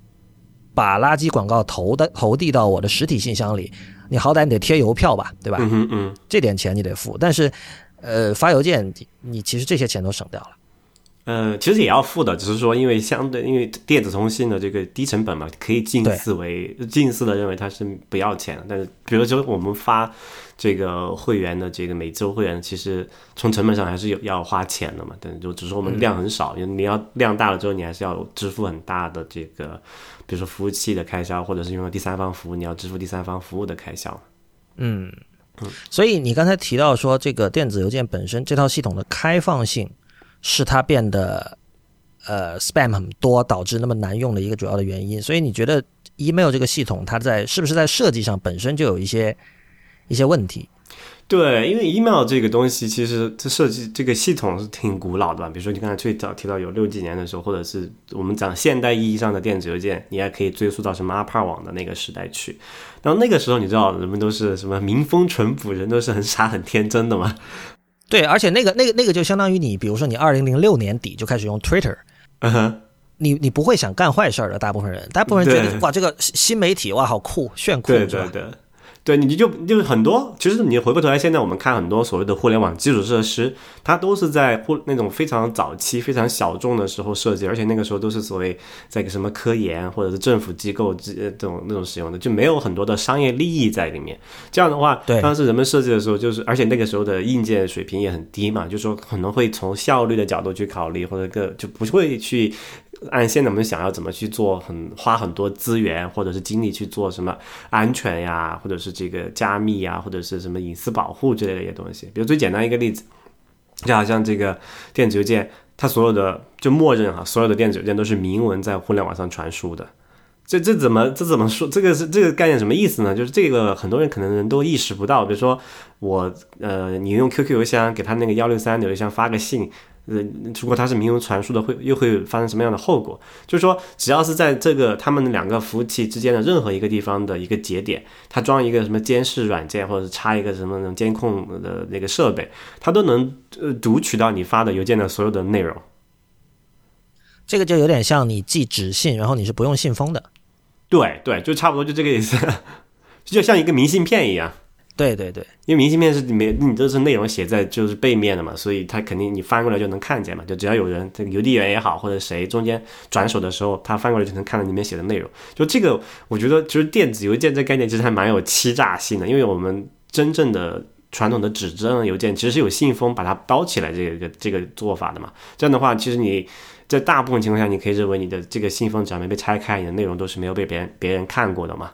把垃圾广告投的投递到我的实体信箱里，你好歹你得贴邮票吧，对吧？嗯嗯，这点钱你得付，但是，呃，发邮件你其实这些钱都省掉了。呃，其实也要付的，只是说因为相对因为电子通信的这个低成本嘛，可以近似为近似的认为它是不要钱的。但是比如说我们发这个会员的这个每周会员，其实从成本上还是有要花钱的嘛。但就只是我们量很少，因为你要量大了之后，你还是要支付很大的这个，比如说服务器的开销，或者是用了第三方服务，你要支付第三方服务的开销。嗯所以你刚才提到说，这个电子邮件本身这套系统的开放性，是它变得呃 spam 很多，导致那么难用的一个主要的原因。所以你觉得 email 这个系统它在是不是在设计上本身就有一些一些问题？对，因为 email 这个东西，其实它设计这个系统是挺古老的吧？比如说你刚才最早提到有六几年的时候，或者是我们讲现代意义上的电子邮件，你还可以追溯到什么阿帕网的那个时代去。然后那个时候，你知道人们都是什么民风淳朴，人都是很傻很天真的嘛。对，而且那个那个那个就相当于你，比如说你二零零六年底就开始用 Twitter，嗯哼，你你不会想干坏事儿的，大部分人，大部分人觉得哇，这个新媒体哇好酷，炫酷，对对对。对，你就就是很多，其实你回过头来，现在我们看很多所谓的互联网基础设施，它都是在互那种非常早期、非常小众的时候设计，而且那个时候都是所谓在一个什么科研或者是政府机构之呃这种那种使用的，就没有很多的商业利益在里面。这样的话，对当时人们设计的时候，就是而且那个时候的硬件水平也很低嘛，就说可能会从效率的角度去考虑，或者个就不会去按现在我们想要怎么去做很花很多资源或者是精力去做什么安全呀，或者是这个加密啊，或者是什么隐私保护之类的一些东西。比如最简单一个例子，就好像这个电子邮件，它所有的就默认哈，所有的电子邮件都是明文在互联网上传输的。这这怎么这怎么说？这个是这个概念什么意思呢？就是这个很多人可能人都意识不到。比如说我呃，你用 QQ 邮箱给他那个幺六三邮箱发个信，呃，如果他是明文传输的，会又会发生什么样的后果？就是说，只要是在这个他们两个服务器之间的任何一个地方的一个节点，它装一个什么监视软件，或者是插一个什么那种监控的那个设备，它都能呃读取到你发的邮件的所有的内容。这个就有点像你寄纸信，然后你是不用信封的。对对，就差不多就这个意思，就像一个明信片一样。对对对，因为明信片是里面你都是内容写在就是背面的嘛，所以它肯定你翻过来就能看见嘛。就只要有人这个邮递员也好，或者谁中间转手的时候，他翻过来就能看到里面写的内容。就这个，我觉得就是电子邮件这概念其实还蛮有欺诈性的，因为我们真正的传统的纸质邮件其实是有信封把它包起来这个这个做法的嘛。这样的话，其实你在大部分情况下，你可以认为你的这个信封只要没被拆开，你的内容都是没有被别人别人看过的嘛。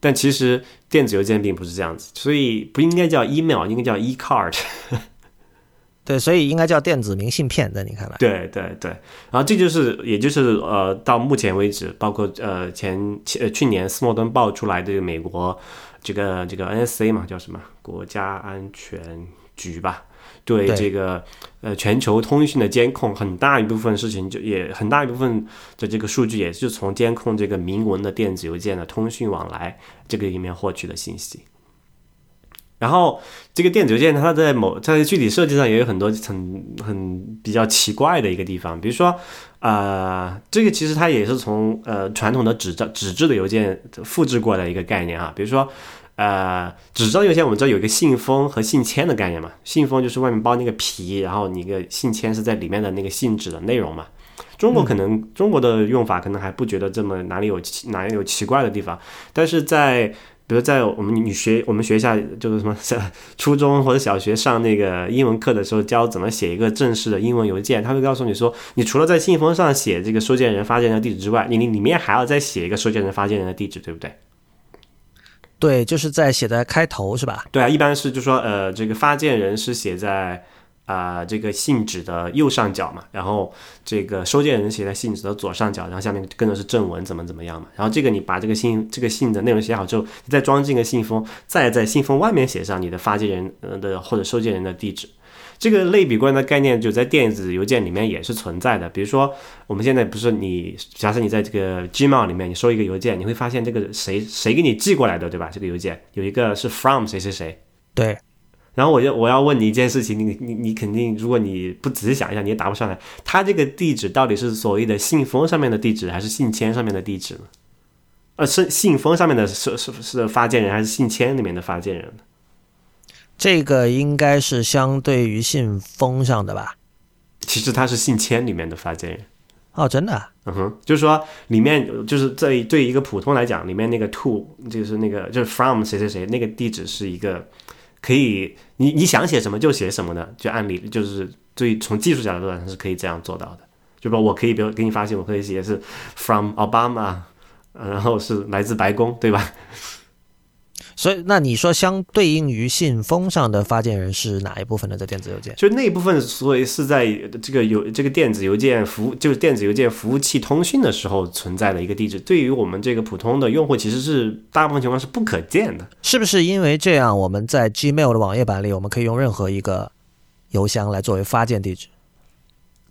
但其实电子邮件并不是这样子，所以不应该叫 email，应该叫 e card。对，所以应该叫电子明信片，在你看来？对对对，然后这就是，也就是呃，到目前为止，包括呃前前呃去年斯诺登爆出来的这个美国这个这个 NSA 嘛，叫什么国家安全局吧，对对这个呃全球通讯的监控，很大一部分事情就也很大一部分的这个数据也是从监控这个明文的电子邮件的通讯往来这个里面获取的信息。然后这个电子邮件，它在某在具体设计上也有很多很很比较奇怪的一个地方，比如说，呃，这个其实它也是从呃传统的纸张纸质的邮件复制过来的一个概念啊，比如说。呃，纸张邮件我们知道有一个信封和信签的概念嘛，信封就是外面包那个皮，然后你个信签是在里面的那个信纸的内容嘛。中国可能、中国的用法可能还不觉得这么哪里有哪里有奇怪的地方，但是在比如在我们你学我们学校就是什么初中或者小学上那个英文课的时候教怎么写一个正式的英文邮件，他会告诉你说，你除了在信封上写这个收件人、发件人的地址之外，你你里面还要再写一个收件人、发件人的地址，对不对？对，就是在写在开头是吧？对啊，一般是就说呃，这个发件人是写在啊、这个信纸的右上角嘛，然后这个收件人写在信纸的左上角，然后下面跟的是正文怎么怎么样嘛。然后这个你把这个信这个信的内容写好之后，你再装进个信封，再在信封外面写上你的发件人的或者收件人的地址。这个类比关的概念就在电子邮件里面也是存在的。比如说，我们现在不是你，假设你在这个 Gmail 里面你收一个邮件，你会发现这个谁谁给你寄过来的，对吧？这个邮件有一个是 from 谁谁谁，对，然后我就我要问你一件事情，你你你肯定，如果你不仔细想一下，你也答不上来。他这个地址到底是所谓的信封上面的地址，还是信签上面的地址呢？呃，是信封上面的是是是发件人，还是信签里面的发件人？这个应该是相对于信封上的吧？其实他是信签里面的发件人。哦，真的啊？嗯哼，就是说里面就是在对一个普通来讲，里面那个 to 就是那个就是 from 谁谁谁那个地址是一个可以你你想写什么就写什么的，就按理就是对从技术角度上是可以这样做到的。就说我可以比如给你发信，我可以写是 from Obama，呃然后是来自白宫，对吧？所以那你说相对应于信封上的发件人是哪一部分的这电子邮件？就那一部分，所以是在这个邮这个电子邮件服务，就是电子邮件服务器通讯的时候存在的一个地址，对于我们这个普通的用户，其实是大部分情况是不可见的。是不是因为这样，我们在 Gmail 的网页版里，我们可以用任何一个邮箱来作为发件地址？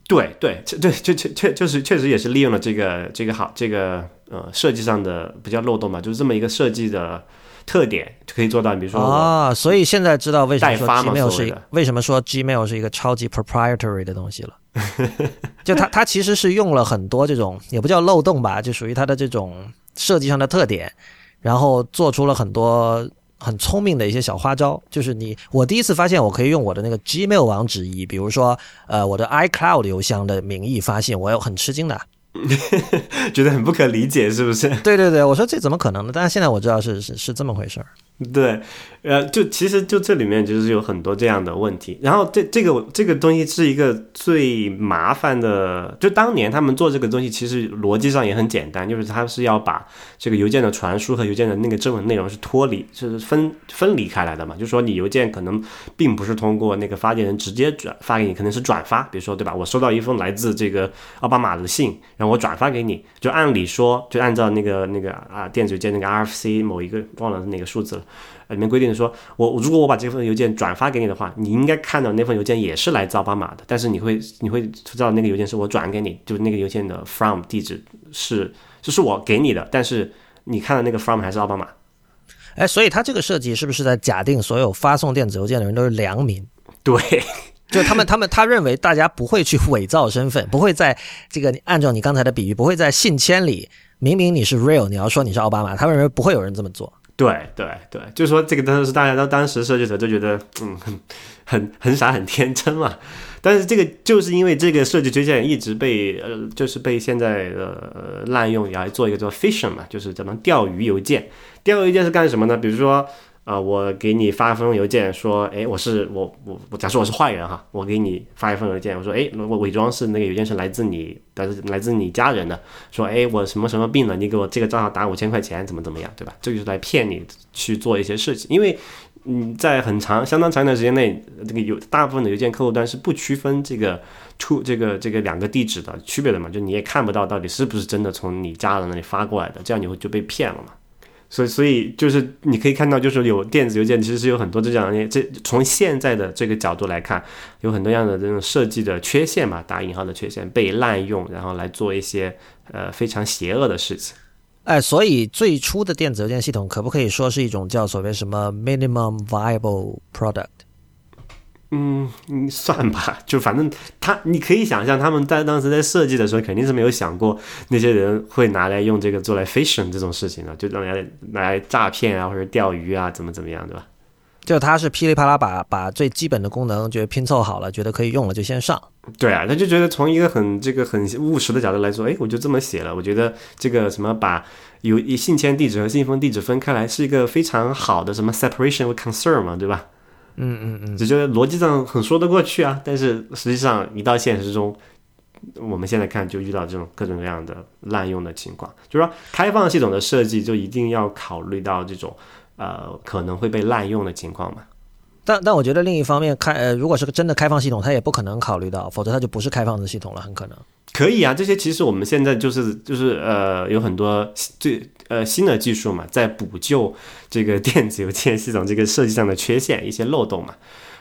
对对，这对确确确就是确实也是利用了这个这个好这个呃设计上的比较漏洞嘛，就是这么一个设计的特点可以做到。比如说我啊，所以现在知道为什么说 Gmail 是为什么说 Gmail 是一个超级 proprietary 的东西了。就它它其实是用了很多这种也不叫漏洞吧，就属于它的这种设计上的特点，然后做出了很多很聪明的一些小花招。就是你我第一次发现我可以用我的那个 Gmail 网址以比如说呃我的 iCloud 邮箱的名义发信，我有很吃惊的。觉得很不可理解，是不是？对对对，我说这怎么可能呢？但是现在我知道是是是这么回事儿。对，呃，就其实就这里面就是有很多这样的问题，然后这这个这个东西是一个最麻烦的，就当年他们做这个东西，其实逻辑上也很简单，就是他是要把这个邮件的传输和邮件的那个正文内容是脱离，就是分分离开来的嘛，就说你邮件可能并不是通过那个发件人直接转发给你，可能是转发，比如说对吧？我收到一封来自这个奥巴马的信，然后我转发给你，就按理说，就按照那个那个啊电子邮件那个 RFC 某一个忘了是哪个数字了。呃里面规定说，我如果我把这份邮件转发给你的话，你应该看到那份邮件也是来自奥巴马的，但是你会你会知道那个邮件是我转给你，就是那个邮件的 from 地址是就是我给你的，但是你看到那个 from 还是奥巴马。哎，所以他这个设计是不是在假定所有发送电子邮件的人都是良民？对，就他们，他们他认为大家不会去伪造身份，不会在这个按照你刚才的比喻，不会在信签里明明你是 real，你要说你是奥巴马，他们认为不会有人这么做。对对对，就是说这个当时大家都当时设计者都觉得嗯很很很傻很天真嘛，但是这个就是因为这个设计缺陷一直被呃就是被现在呃滥用来做一个叫 fishing 嘛，就是咱们钓鱼邮件。钓鱼邮件是干什么呢？比如说呃，我给你发一封邮件说，哎，我是我我我，假设我是坏人哈，我给你发一封邮件，我说，哎，我伪装是那个邮件是来自你，但是来自你家人的，说，哎，我什么什么病了，你给我这个账号打五千块钱，怎么怎么样，对吧？这就是来骗你去做一些事情，因为你在很长相当长一段时间内，这个邮大部分的邮件客户端是不区分这个出这个这个两个地址的区别的嘛，就你也看不到到底是不是真的从你家人那里发过来的，这样你会就被骗了嘛。所以，所以就是你可以看到，就是有电子邮件其实是有很多这样的，这从现在的这个角度来看，有很多样的这种设计的缺陷嘛，打引号的缺陷被滥用，然后来做一些呃非常邪恶的事情。哎，所以最初的电子邮件系统可不可以说是一种叫所谓什么 minimum viable product？嗯，嗯，算吧，就反正他，你可以想象他们在当时在设计的时候，肯定是没有想过那些人会拿来用这个做来 phishing 这种事情的，就用来拿来诈骗啊，或者钓鱼啊，怎么怎么样，对吧？就他是噼里啪啦把把最基本的功能觉得拼凑好了，觉得可以用了就先上。对啊，他就觉得从一个很这个很务实的角度来说，哎，我就这么写了，我觉得这个什么把有信签地址和信封地址分开来是一个非常好的什么 separation with concern 嘛，对吧？嗯嗯嗯，只觉得逻辑上很说得过去啊，但是实际上一到现实中，我们现在看就遇到这种各种各样的滥用的情况。就是说，开放系统的设计就一定要考虑到这种呃可能会被滥用的情况嘛。但但我觉得另一方面开呃，如果是个真的开放系统，它也不可能考虑到，否则它就不是开放的系统了，很可能。可以啊，这些其实我们现在就是就是呃有很多最呃新的技术嘛，在补救这个 电子邮件系统这个设计上的缺陷一些漏洞嘛。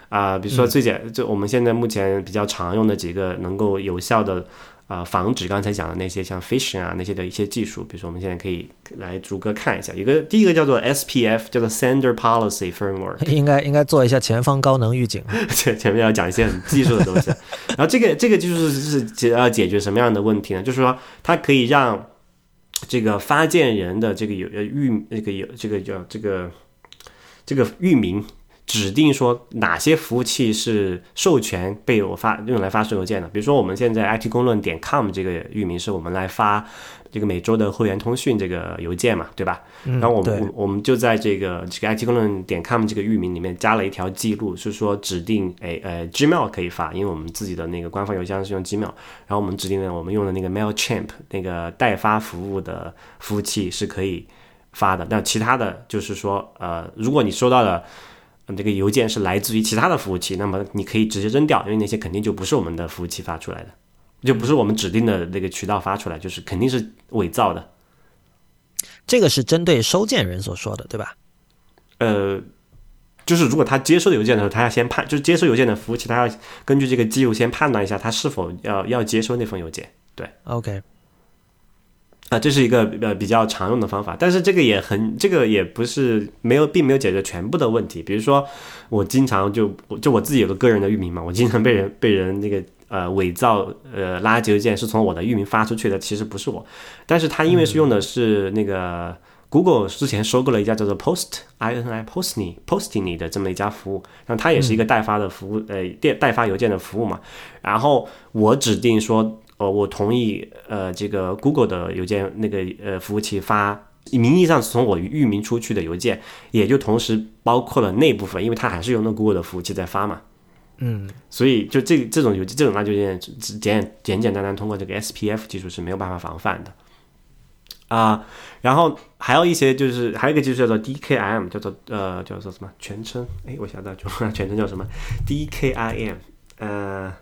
啊、比如说最简就我们现在目前比较常用的几个能够有效的啊、防止刚才讲的那些像 phishing 啊那些的一些技术，比如说我们现在可以来逐个看一下，一个第一个叫做 SPF，叫做 Sender Policy Framework。应该应该做一下前方高能预警。前前面要讲一些很技术的东西，然后这个这个技术是是解要解决什么样的问题呢？就是说它可以让这个发件人的这个有呃域这个有这个叫这个这个域名指定说哪些服务器是授权被我发用来发送邮件的。比如说我们现在 it 公论点 com 这个域名是我们来发这个每周的会员通讯这个邮件嘛，对吧？然后我们我我们就在这个这个 IT 公论点 com 这个域名里面加了一条记录，是说指定诶呃 Gmail 可以发，因为我们自己的那个官方邮箱是用 Gmail，然后我们指定了我们用的那个 Mailchimp 那个代发服务的服务器是可以发的。那其他的就是说呃，如果你收到了。嗯这个邮件是来自于其他的服务器，那么你可以直接扔掉，因为那些肯定就不是我们的服务器发出来的，就不是我们指定的那个渠道发出来，就是肯定是伪造的。这个是针对收件人所说的，对吧？呃，就是如果他接收邮件的时候，他要先判，就是接收邮件的服务器，他要根据这个记录先判断一下他是否要要接收那封邮件。对，OK，啊，这是一个呃比较常用的方法，但是这个也很，这个也不是没有，并没有解决全部的问题。比如说，我经常就就我自己有个个人的域名嘛，我经常被人被人那个呃伪造呃垃圾邮件是从我的域名发出去的，其实不是我，但是他因为是用的是那个 Google 之前收购了一家叫做 Post I N I Postini Postini 的这么一家服务，然后它也是一个代发的服务，呃电代发邮件的服务嘛，然后我指定说。呃，我同意，呃，这个 Google 的邮件那个呃服务器发名义上是从我域名出去的邮件，也就同时包括了那部分，因为它还是用那 Google 的服务器在发嘛。嗯，所以就这这种邮这种垃圾邮件，只简简简单单通过这个 SPF 技术是没有办法防范的。啊、然后还有一些就是还有一个技术叫做 DKIM，叫做呃叫做什么全称？哎，我想到就 全称叫什么 DKIM，呃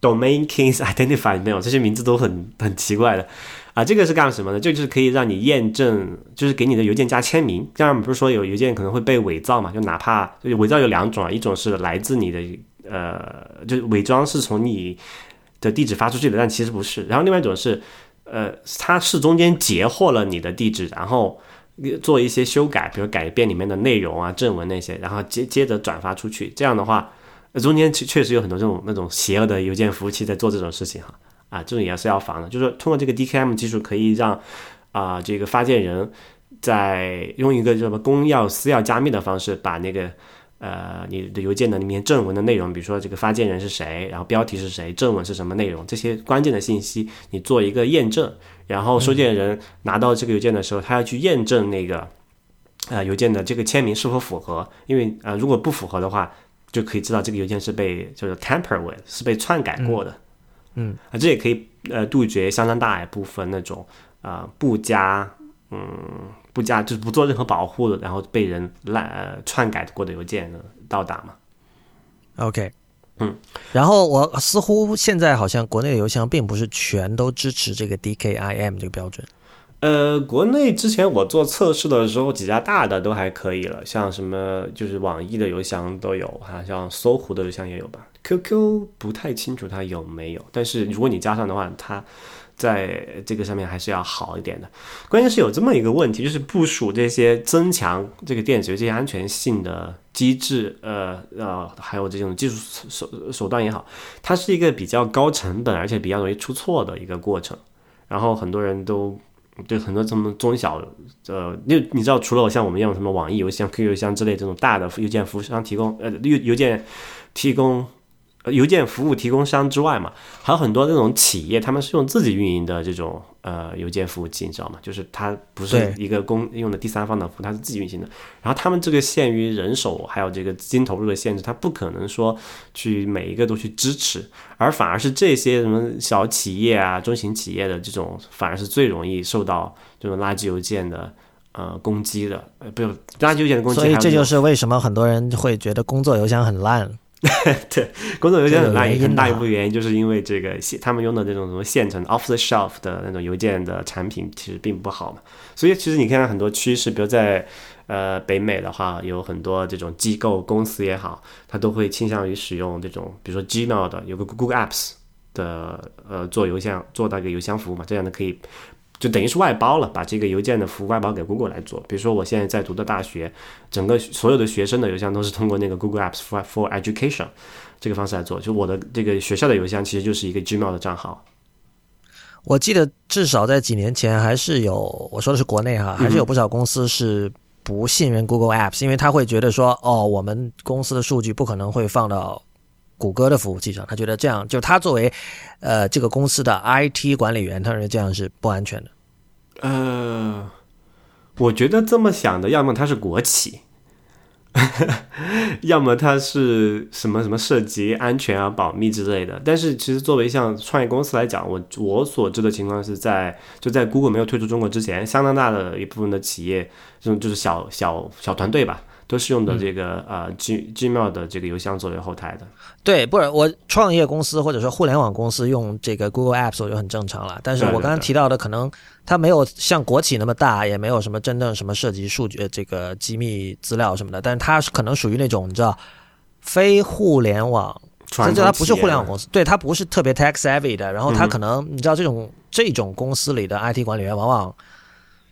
，Domain Keys Identifier 没有，这些名字都很很奇怪的啊。这个是干什么呢？这就是可以让你验证，就是给你的邮件加签名。这样不是说有邮件可能会被伪造嘛？就哪怕就伪造有两种啊，一种是来自你的呃，就是伪装是从你的地址发出去的，但其实不是。然后另外一种是，呃，它是中间截获了你的地址，然后做一些修改，比如改变里面的内容啊、正文那些，然后接接着转发出去。这样的话，中间确确实有很多这种那种邪恶的邮件服务器在做这种事情哈。啊，这种也是要防的。就是说通过这个 DKIM 技术，可以让啊、这个发件人在用一个什么公钥私钥加密的方式，把那个呃你的邮件的里面正文的内容，比如说这个发件人是谁，然后标题是谁，正文是什么内容，这些关键的信息，你做一个验证，然后收件人拿到这个邮件的时候，他要去验证那个。呃邮件的这个签名是否符合，因为呃如果不符合的话，就可以知道这个邮件是被就是 tamper with 是被篡改过的。嗯啊，这也可以呃杜绝相当大一部分那种啊、呃不加嗯不加就是不做任何保护的，然后被人滥呃篡改过的邮件的到达嘛。OK，嗯，然后我似乎现在好像国内的邮箱并不是全都支持这个 DKIM 这个标准。呃，国内之前我做测试的时候，几家大的都还可以了，像什么就是网易的邮箱都有，哈，像搜狐的邮箱也有吧。QQ 不太清楚它有没有，但是如果你加上的话，它在这个上面还是要好一点的。关键是有这么一个问题，就是部署这些增强这个电子邮件安全性的机制，呃呃，还有这种技术手手段也好，它是一个比较高成本而且比较容易出错的一个过程。然后很多人都对很多这么中小呃，你你知道，除了像我们用什么网易邮箱、QQ 邮箱之类这种大的邮件服务商提供呃邮邮件提供。呃，邮件服务提供商之外嘛，还有很多那种企业，他们是用自己运营的这种呃邮件服务器，你知道吗？就是它不是一个公用的第三方的服务，它是自己运行的。然后他们这个限于人手还有这个资金投入的限制，它不可能说去每一个都去支持，而反而是这些什么小企业啊、中型企业的这种，反而是最容易受到这种垃圾邮件的呃攻击的，呃，不是垃圾邮件的攻击，所以这就是为什么很多人会觉得工作邮箱很烂。对，工作邮件很大很大一部分原因就是因为这个现他们用的这种什么现成 off the shelf 的那种邮件的产品其实并不好嘛，所以其实你看很多趋势，比如在呃北美的话，有很多这种机构公司也好，它都会倾向于使用这种，比如说 Gmail 的有个 Google Apps 的呃做邮箱做那个邮箱服务嘛，这样的可以就等于是外包了，把这个邮件的服务外包给 Google 来做。比如说我现在在读的大学，整个所有的学生的邮箱都是通过那个 Google Apps for for Education 这个方式来做。就我的这个学校的邮箱其实就是一个 Gmail 的账号。我记得至少在几年前还是有，我说的是国内哈，还是有不少公司是不信任 Google Apps，因为他会觉得说，哦，我们公司的数据不可能会放到谷歌的服务器上，他觉得这样，就他作为呃这个公司的 IT 管理员，他认为这样是不安全的。呃，我觉得这么想的，要么他是国企，要么它是什么什么涉及安全啊、保密之类的。但是其实作为像创业公司来讲，我我所知的情况是在就在 Google 没有退出中国之前，相当大的一部分的企业，这种就是小小小团队吧，都是用的这个、呃 G Gmail 的这个邮箱作为后台的。对，不是我创业公司或者说互联网公司用这个 Google Apps 我就很正常了，但是我刚刚提到的可能它没有像国企那么大，也没有什么真正什么涉及数据呃这个机密资料什么的，但是它是可能属于那种你知道非互联网传甚至它不是互联网公司，对，它不是特别 tech savvy 的，然后它嗯可能、你知道这种这种公司里的 IT 管理员，往往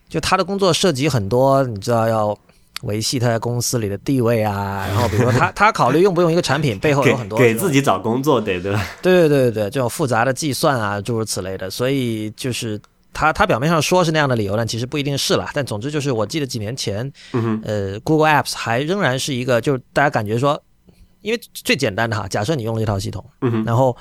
就他的工作涉及很多，你知道要维系他在公司里的地位啊，然后比如说他他考虑用不用一个产品，背后有很多给自己找工作得对吧？对对对对，这种复杂的计算啊，诸如此类的，所以就是他他表面上说是那样的理由，但其实不一定是了。但总之就是，我记得几年前，嗯，呃，Google Apps 还仍然是一个，就是大家感觉说，因为最简单的哈，假设你用了这套系统，嗯，然后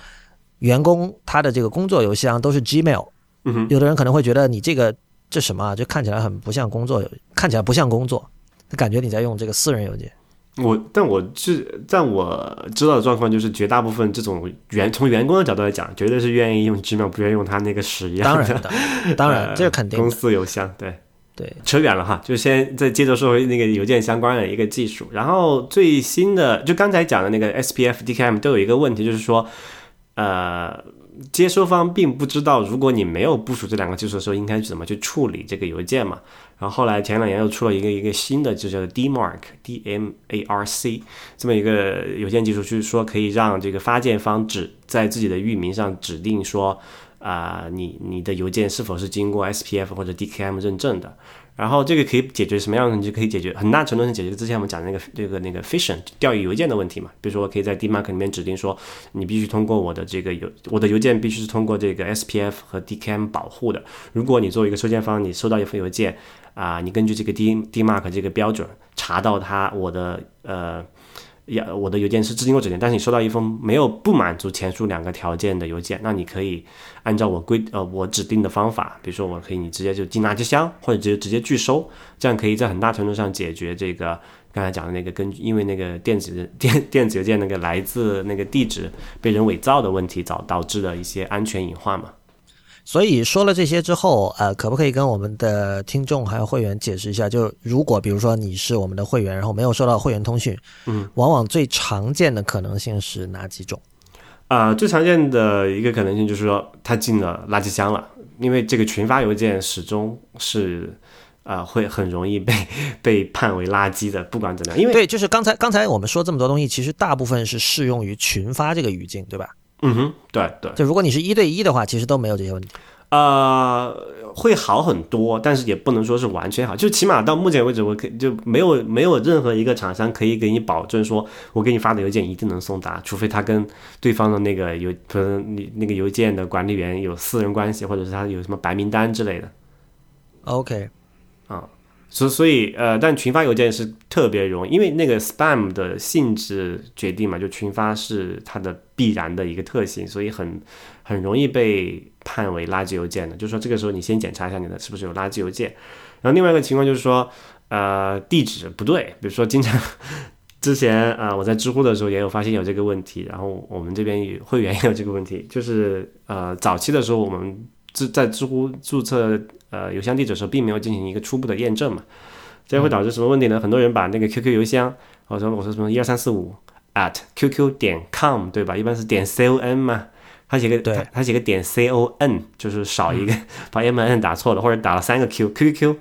员工他的这个工作邮箱都是 Gmail，嗯。有的人可能会觉得你这个这什么啊，就看起来很不像工作，看起来不像工作，感觉你在用这个私人邮件。我，但我是，在我知道的状况就是，绝大部分这种员从员工的角度来讲，绝对是愿意用 Gmail，不愿意用他那个屎一样的。当然的，当然呃这是肯定公，司邮箱，对。对。扯远了哈，就先再接着说回那个邮件相关的一个技术。然后最新的，就刚才讲的那个 SPF、DKIM 都有一个问题，就是说，呃，接收方并不知道，如果你没有部署这两个技术的时候，应该怎么去处理这个邮件嘛。然后后来前两年又出了一个一个新的，就叫 DMARC D M A R C 这么一个邮件技术，就是说可以让这个发件方指在自己的域名上指定说，啊、你你的邮件是否是经过 SPF 或者 DKM 认证的。然后这个可以解决什么样的问题？可以解决很大程度上解决之前我们讲的那个这个那个 phishing 钓鱼邮件的问题嘛。比如说，我可以在 DMARC 里面指定说，你必须通过我的这个邮，我的邮件必须是通过这个 SPF 和 DKM 保护的。如果你作为一个收件方，你收到一封邮件啊、你根据这个 D DMark 这个标准查到它我的呃要我的邮件是自定义指令，但是你收到一封没有不满足前述两个条件的邮件，那你可以按照我规呃我指定的方法，比如说我可以你直接就进垃圾箱，或者直接直接拒收，这样可以在很大程度上解决这个刚才讲的那个根据因为那个电子电电子邮件那个来自那个地址被人伪造的问题导导致的一些安全隐患嘛。所以说了这些之后，呃，可不可以跟我们的听众还有会员解释一下？就如果比如说你是我们的会员，然后没有收到会员通讯，嗯，往往最常见的可能性是哪几种？啊、最常见的一个可能性就是说他进了垃圾箱了，因为这个群发邮件始终是啊、会很容易被 被判为垃圾的，不管怎么样，因为对，就是刚才刚才我们说这么多东西，其实大部分是适用于群发这个语境，对吧？嗯哼，对对，就如果你是一对一的话，其实都没有这些问题。呃，会好很多，但是也不能说是完全好，就起码到目前为止，我可就没有没有任何一个厂商可以给你保证说，我给你发的邮件一定能送达，除非他跟对方的那个邮，可能你那个邮件的管理员有私人关系，或者是他有什么白名单之类的。OK，所所以呃，但群发邮件是特别容易，因为那个 spam 的性质决定嘛，就群发是它的必然的一个特性，所以很很容易被判为垃圾邮件的。就是说，这个时候你先检查一下你的是不是有垃圾邮件。然后另外一个情况就是说，呃，地址不对，比如说经常之前啊、我在知乎的时候也有发现有这个问题，然后我们这边有会员也有这个问题，就是呃早期的时候我们知在知乎注册呃邮箱地址的时候，并没有进行一个初步的验证嘛，这会导致什么问题呢？很多人把那个 QQ 邮箱，我说我说什么一二三四五 at QQ 点 com 对吧？一般是点 con 嘛。他写个对他他写个点 con，就是少一个，把 m n 打错了，或者打了三个 q q q，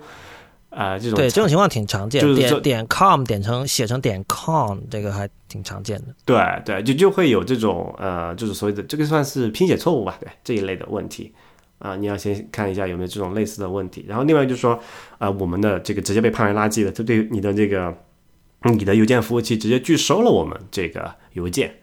啊、这种对，这种情况挺常见，就是点点 com 点成写成点 com，这个还挺常见的。对对，就就会有这种呃，就是所谓的这个算是拼写错误吧，对这一类的问题啊、你要先看一下有没有这种类似的问题。然后另外就是说，呃，我们的这个直接被判为垃圾的，这对你的这个你的邮件服务器直接拒收了我们这个邮件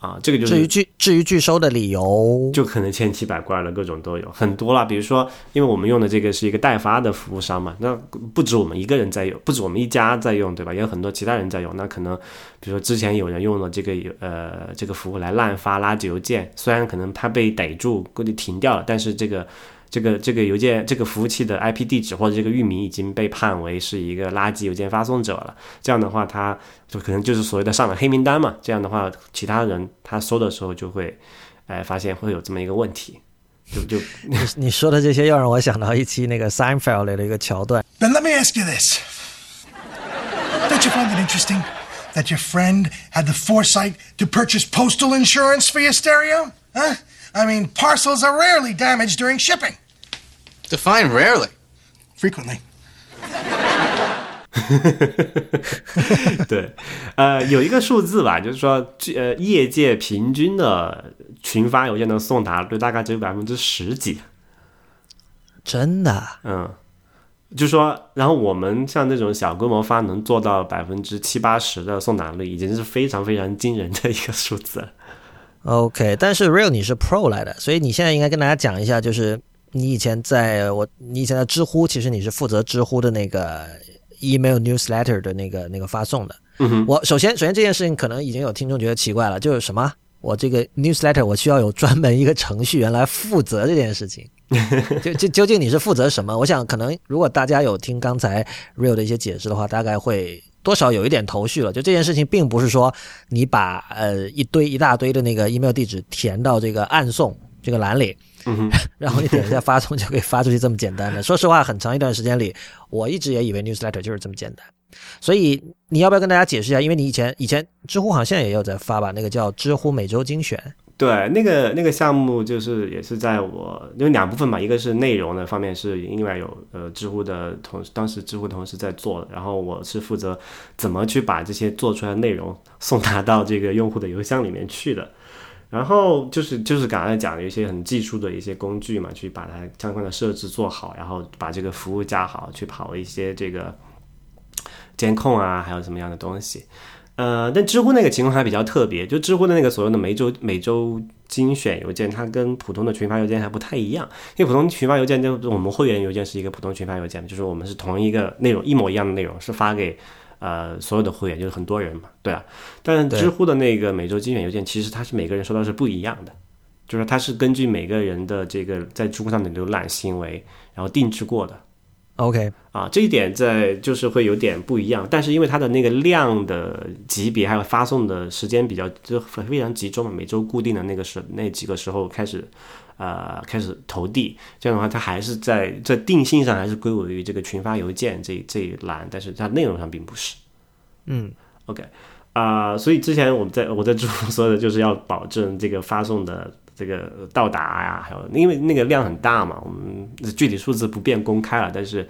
啊、这个就是至于拒至于拒收的理由，就可能千奇百怪了，各种都有很多啦。比如说，因为我们用的这个是一个代发的服务商嘛，那不止我们一个人在用，不止我们一家在用，对吧？也有很多其他人在用。那可能，比如说之前有人用了这个呃这个服务来滥发垃圾邮件，虽然可能他被逮住，估计停掉了，但是这个这个这个邮件这个服务器的 IP 地址或者这个域名已经被判为是一个垃圾邮件发送者了。这样的话，他就可能就是所谓的上了黑名单嘛。这样的话，其他人他搜的时候就会，哎，发现会有这么一个问题，就就你你说的这些又让我想到一期那个 Seinfeld 里的一个桥段，Then let me ask you this. Don't you find it interesting that your friend had the foresight to purchase postal insurance for your stereo? Huh? I mean, parcels are rarely damaged during shipping. Define rarely. Frequently. 对，呃，有一个数字吧，就是说，呃，业界平均的群发邮件的送达率大概只有百分之十几，真的啊嗯，就是说，然后我们像那种小规模发能做到百分之七八十的送达率，已经是非常非常惊人的一个数字了。OK，但是 Real 你是 Pro 来的，所以你现在应该跟大家讲一下，就是你以前在我你以前在知乎，其实你是负责知乎的那个 email newsletter 的那个那个发送的。嗯哼，我首先首先这件事情可能已经有听众觉得奇怪了，就是什么？我这个 newsletter 我需要有专门一个程序员来负责这件事情，就就究竟你是负责什么？我想可能如果大家有听刚才 Real 的一些解释的话，大概会多少有一点头绪了。就这件事情并不是说你把呃一堆一大堆的那个 email 地址填到这个暗送这个栏里，然后你点一下发送就可以发出去这么简单的。说实话，很长一段时间里，我一直也以为 newsletter 就是这么简单。所以你要不要跟大家解释一下？因为你以前以前知乎好像现在也有在发吧，那个叫知乎每周精选。对，那个那个项目就是也是在我因为两部分嘛，一个是内容的方面是另外有呃知乎的同，当时知乎同事在做，然后我是负责怎么去把这些做出来的内容 送达到这个用户的邮箱里面去的。然后就是就是刚才讲的一些很技术的一些工具嘛，去把它相关的设置做好，然后把这个服务加好，去跑一些这个监控啊，还有什么样的东西。呃，但知乎那个情况还比较特别，就知乎的那个所谓的每周每周精选邮件，它跟普通的群发邮件还不太一样。因为普通群发邮件就是我们会员邮件是一个普通群发邮件，就是我们是同一个内容一模一样的内容是发给呃所有的会员，就是很多人嘛，对啊。但是知乎的那个每周精选邮件，其实它是每个人收到是不一样的，就是它是根据每个人的这个在知乎上的浏览行为，然后定制过的。OK，啊，这一点在就是会有点不一样，但是因为它的那个量的级别还有发送的时间比较就非常集中嘛，每周固定的那个时那几个时候开始，呃，开始投递，这样的话它还是在在定性上还是归为于这个群发邮件这这一栏，但是它内容上并不是。嗯，OK，啊、所以之前我们在我在 知乎说的就是要保证这个发送的这个到达呀，还有因为那个量很大嘛，我们具体数字不便公开了，但是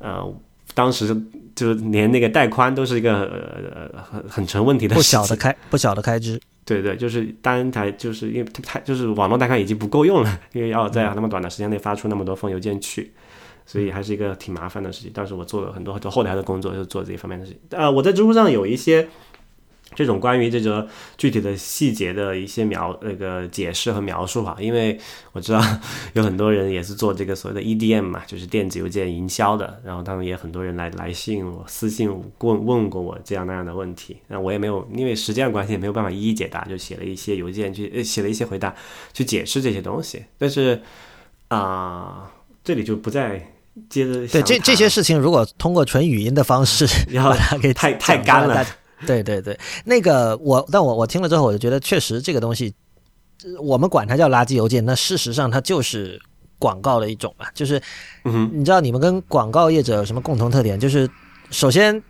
呃，当时就是连那个带宽都是一个呃很很成问题的不事情小的开不小的开支。对对，就是单台，就是因为它它就是网络带宽已经不够用了，因为要在那么短的时间内发出那么多封邮件去，所以还是一个挺麻烦的事情。当时我做了很多很多后台的工作，就做这一方面的事情。呃，我在知乎上有一些这种关于这个具体的细节的一些描那个解释和描述哈，因为我知道有很多人也是做这个所谓的 EDM 嘛，就是电子邮件营销的，然后他们也很多人来来信我私信我问问过我这样那样的问题，那我也没有因为时间的关系也没有办法一一解答，就写了一些邮件去呃 写了一些回答去解释这些东西，但是啊、这里就不再接着对这这些事情，如果通过纯语音的方式 然后它给太讲太干了 对对对，那个我，但我我听了之后，我就觉得确实这个东西，我们管它叫垃圾邮件，那事实上它就是广告的一种嘛。就是嗯你知道你们跟广告业者有什么共同特点？就是首先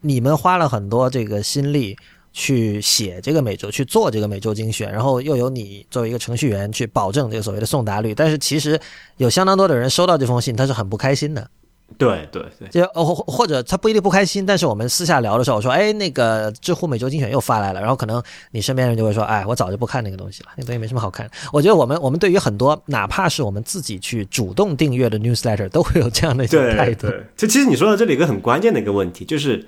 你们花了很多这个心力。去写这个每周，去做这个每周精选，然后又有你作为一个程序员去保证这个所谓的送达率，但是其实有相当多的人收到这封信，他是很不开心的。对对对。就哦或或者他不一定不开心，但是我们私下聊的时候，我说，哎，那个知乎每周精选又发来了，然后可能你身边人就会说，哎，我早就不看那个东西了，那东西没什么好看。我觉得我们我们对于很多哪怕是我们自己去主动订阅的 newsletter，都会有这样的一种态度。对对，就 其实你说到这里有一个很关键的一个问题，就是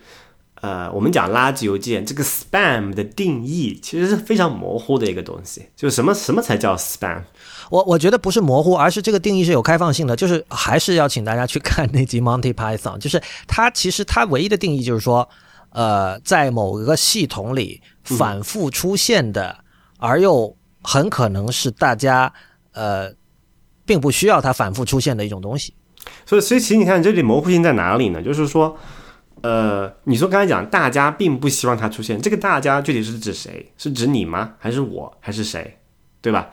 呃，我们讲垃圾邮件这个 spam 的定义其实是非常模糊的一个东西，就是什么什么才叫 spam？我我觉得不是模糊，而是这个定义是有开放性的，就是还是要请大家去看那集 Monty Python，就是它其实它唯一的定义就是说，呃，在某个系统里反复出现的，而又很可能是大家呃并不需要它反复出现的一种东西。所以，所以其实你看这里模糊性在哪里呢？就是说，呃，你说刚才讲大家并不希望它出现，这个大家具体是指谁？是指你吗？还是我？还是谁？对吧？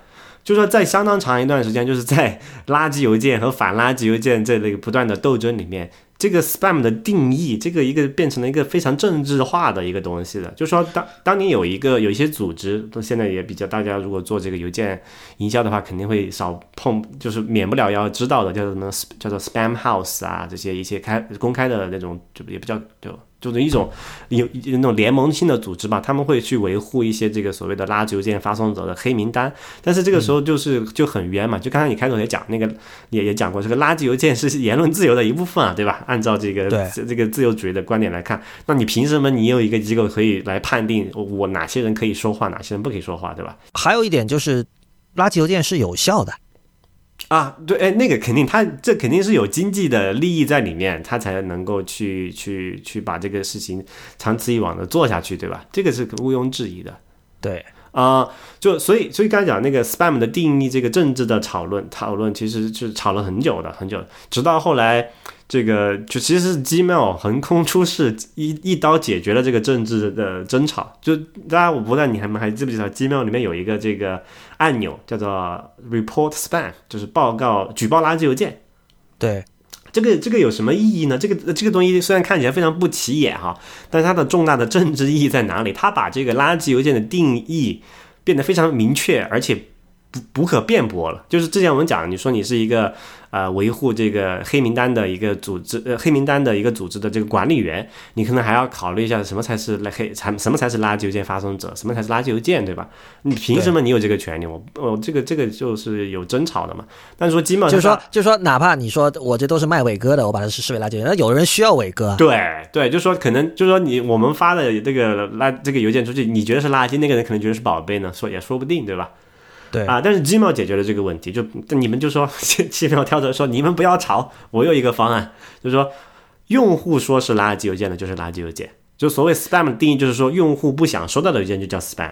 就是说，在相当长一段时间，就是在垃圾邮件和反垃圾邮件在这类不断的斗争里面，这个 spam 的定义，这个一个变成了一个非常政治化的一个东西了。就是说当当你有一个有一些组织，都现在也比较，大家如果做这个邮件营销的话，肯定会少碰，就是免不了要知道的，叫什么叫做 spam house 啊，这些一些开公开的那种，就也不叫就。就是一种有有那种联盟性的组织吧，他们会去维护一些这个所谓的垃圾邮件发送者的黑名单，但是这个时候就是就很冤嘛，就刚才你开头也讲那个也也讲过，这个垃圾邮件是言论自由的一部分啊，对吧？按照这个这个自由主义的观点来看，那你凭什么你有一个机构可以来判定我哪些人可以说话，哪些人不可以说话，对吧？还有一点就是，垃圾邮件是有效的。啊，对，哎，那个肯定，他这肯定是有经济的利益在里面，他才能够去去去把这个事情长此以往的做下去，对吧？这个是毋庸置疑的。对，啊、就所以所以刚才讲那个 spam 的定义，这个政治的讨论讨论，其实是吵了很久的，很久，直到后来这个就其实是 Gmail 横空出世，一一刀解决了这个政治的争吵。就大家我不知道你还还记不记得 Gmail 里面有一个这个按钮叫做 report spam，就是报告举报垃圾邮件。对，这个这个有什么意义呢？这个这个东西虽然看起来非常不起眼哈，但是它的重大的政治意义在哪里？它把这个垃圾邮件的定义变得非常明确，而且不不可辩驳了。就是之前我们讲，你说你是一个呃维护这个黑名单的一个组织，呃黑名单的一个组织的这个管理员，你可能还要考虑一下什么才是来黑，才什么才是垃圾邮件发送者，什么才是垃圾邮件，对吧？你凭什么你有这个权利？我我这个这个就是有争吵的嘛。但是说基本上就是说，就是说，哪怕你说我这都是卖伟哥的，我把它是视为垃圾邮件，那有人需要伟哥啊。对对，就说可能就是说你我们发的这个垃这个邮件出去，你觉得是垃圾，那个人可能觉得是宝贝呢，说也说不定，对吧？对啊，但是 Gmail 解决了这个问题，就你们就说 Gmail 跳出来说你们不要吵，我有一个方案，就是说用户说是垃圾邮件的，就是垃圾邮件。就所谓 spam 的定义，就是说用户不想收到的邮件就叫 spam。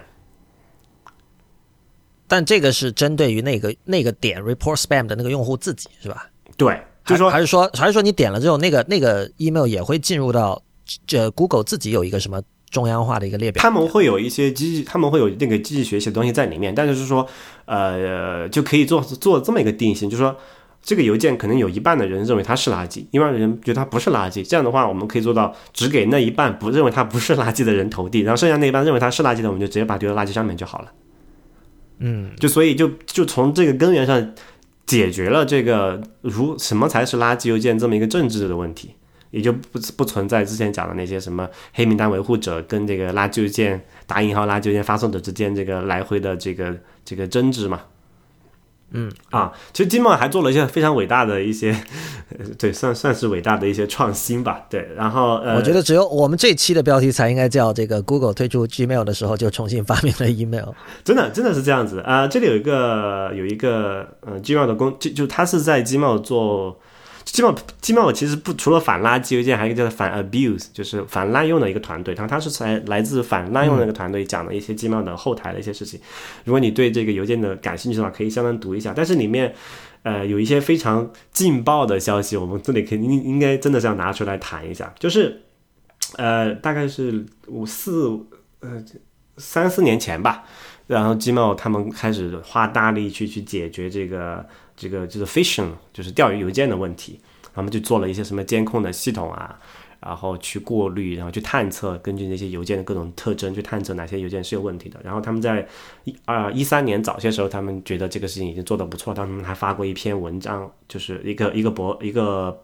但这个是针对于那个那个点 report spam 的那个用户自己是吧？对，就是说还是说还是说你点了之后，那个那个 email 也会进入到这 Google 自己有一个什么中央化的一个列表？他们会有一些机器，他们会有那个机器学习的东西在里面，但是是说，呃，就可以做做这么一个定性，就是说这个邮件可能有一半的人认为它是垃圾，一半的人觉得它不是垃圾。这样的话，我们可以做到只给那一半不认为它不是垃圾的人投递，然后剩下那一半认为它是垃圾的，我们就直接把它丢到垃圾上面就好了。嗯，就所以就就从这个根源上解决了这个如什么才是垃圾邮件这么一个政治的问题，也就不不存在之前讲的那些什么黑名单维护者跟这个垃圾邮件打引号垃圾邮件发送者之间这个来回的这个这个争执嘛。嗯啊，其实金茂还做了一些非常伟大的一些，呃 对，算算是伟大的一些创新吧。对，然后呃，我觉得只有我们这期的标题才应该叫这个 Google 推出 Gmail 的时候就重新发明了 email。真的真的是这样子啊、呃这里有一个有一个呃 Gmail 的工，就就他是在 Gmail 做 Gmail Gmail 其实不除了反垃圾邮件，还有一个叫反 abuse，就是反滥用的一个团队。然后它是来来自反滥用的那个团队讲的一些 Gmail 的后台的一些事情。如果你对这个邮件的感兴趣的话，可以相当读一下。但是里面呃有一些非常劲爆的消息，我们这里肯定应该真的是要拿出来谈一下，就是呃大概是五四呃三四年前吧。然后 Gmail 他们开始花大力去去解决这个这个就是 phishing，就是钓鱼邮件的问题。他们就做了一些什么监控的系统啊，然后去过滤，然后去探测，根据那些邮件的各种特征去探测哪些邮件是有问题的。然后他们在一啊一三年早些时候，他们觉得这个事情已经做得不错，他们还发过一篇文章，就是一个一个博一个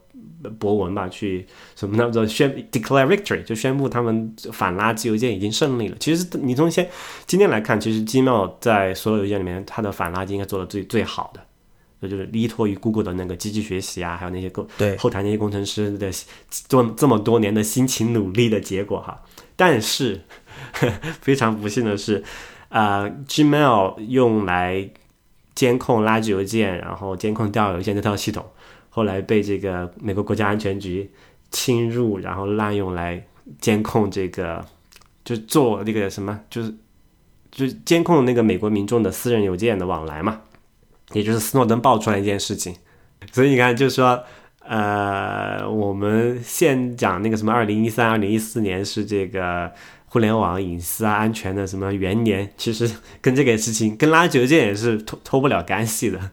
博文吧，去什么叫做宣 declare victory，就宣布他们反垃圾邮件已经胜利了。其实你从现今天来看，其实 Gmail 在所有邮件里面，它的反垃圾应该做的最最好的。这就是依托于 Google 的那个机器学习啊，还有那些工对后台那些工程师的做这么多年的辛勤努力的结果哈。但是 非常不幸的是，呃，Gmail 用来监控垃圾邮件，然后监控钓鱼邮件这套系统，后来被这个美国国家安全局侵入，然后滥用来监控这个，就做那个什么，就是就是监控那个美国民众的私人邮件的往来嘛。也就是斯诺登爆出来一件事情，所以你看，就是说，呃，我们现讲那个什么，二零一三、二零一四年是这个互联网隐私啊、安全的什么元年，其实跟这个事情、跟垃圾邮件也是脱脱不了干系的。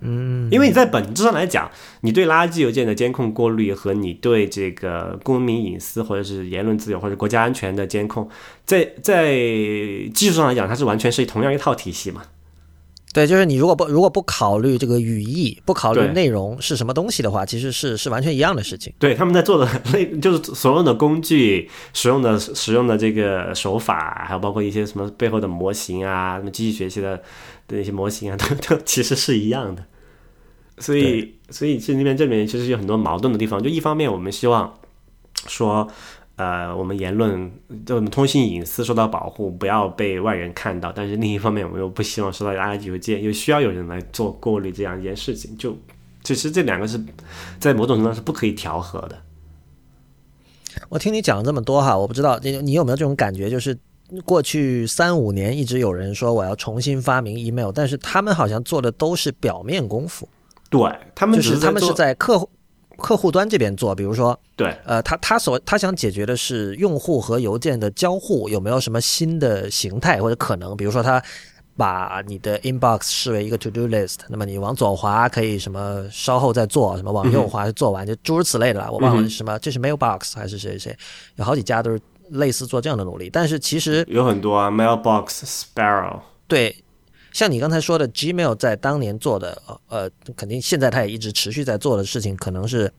嗯，因为你在本质上来讲，你对垃圾邮件的监控过滤和你对这个公民隐私或者是言论自由或者国家安全的监控，在在技术上来讲，它是完全是同样一套体系嘛。对，就是你如果不如果不考虑这个语义，不考虑内容是什么东西的话，其实是是完全一样的事情。对，他们在做的 类就是所用的工具、使用的使用的这个手法，还有包括一些什么背后的模型啊、什么机器学习的的一些模型啊，都都其实是一样的。所以，所以这里面这里面其实有很多矛盾的地方。就一方面，我们希望说，呃，我们言论、就我们通信隐私受到保护，不要被外人看到；但是另一方面，我们又不希望收到垃圾邮件，又需要有人来做过滤这样一件事情。就其实这两个是在某种程度上是不可以调和的。我听你讲了这么多哈，我不知道你你有没有这种感觉，就是过去三五年一直有人说我要重新发明 email，但是他们好像做的都是表面功夫，对他们就是他们是在客户客户端这边做，比如说对呃，他他所他想解决的是用户和邮件的交互有没有什么新的形态或者可能，比如说他把你的 inbox 视为一个 to do list，那么你往左滑可以什么稍后再做，什么往右滑就做完，就诸如此类的啦。我忘了是什么，这是 mailbox 还是谁谁，有好几家都是类似做这样的努力，但是其实有很多啊，Mailbox、Sparrow，对。像你刚才说的，Gmail 在当年做的，呃呃，肯定现在它也一直持续在做的事情，可能是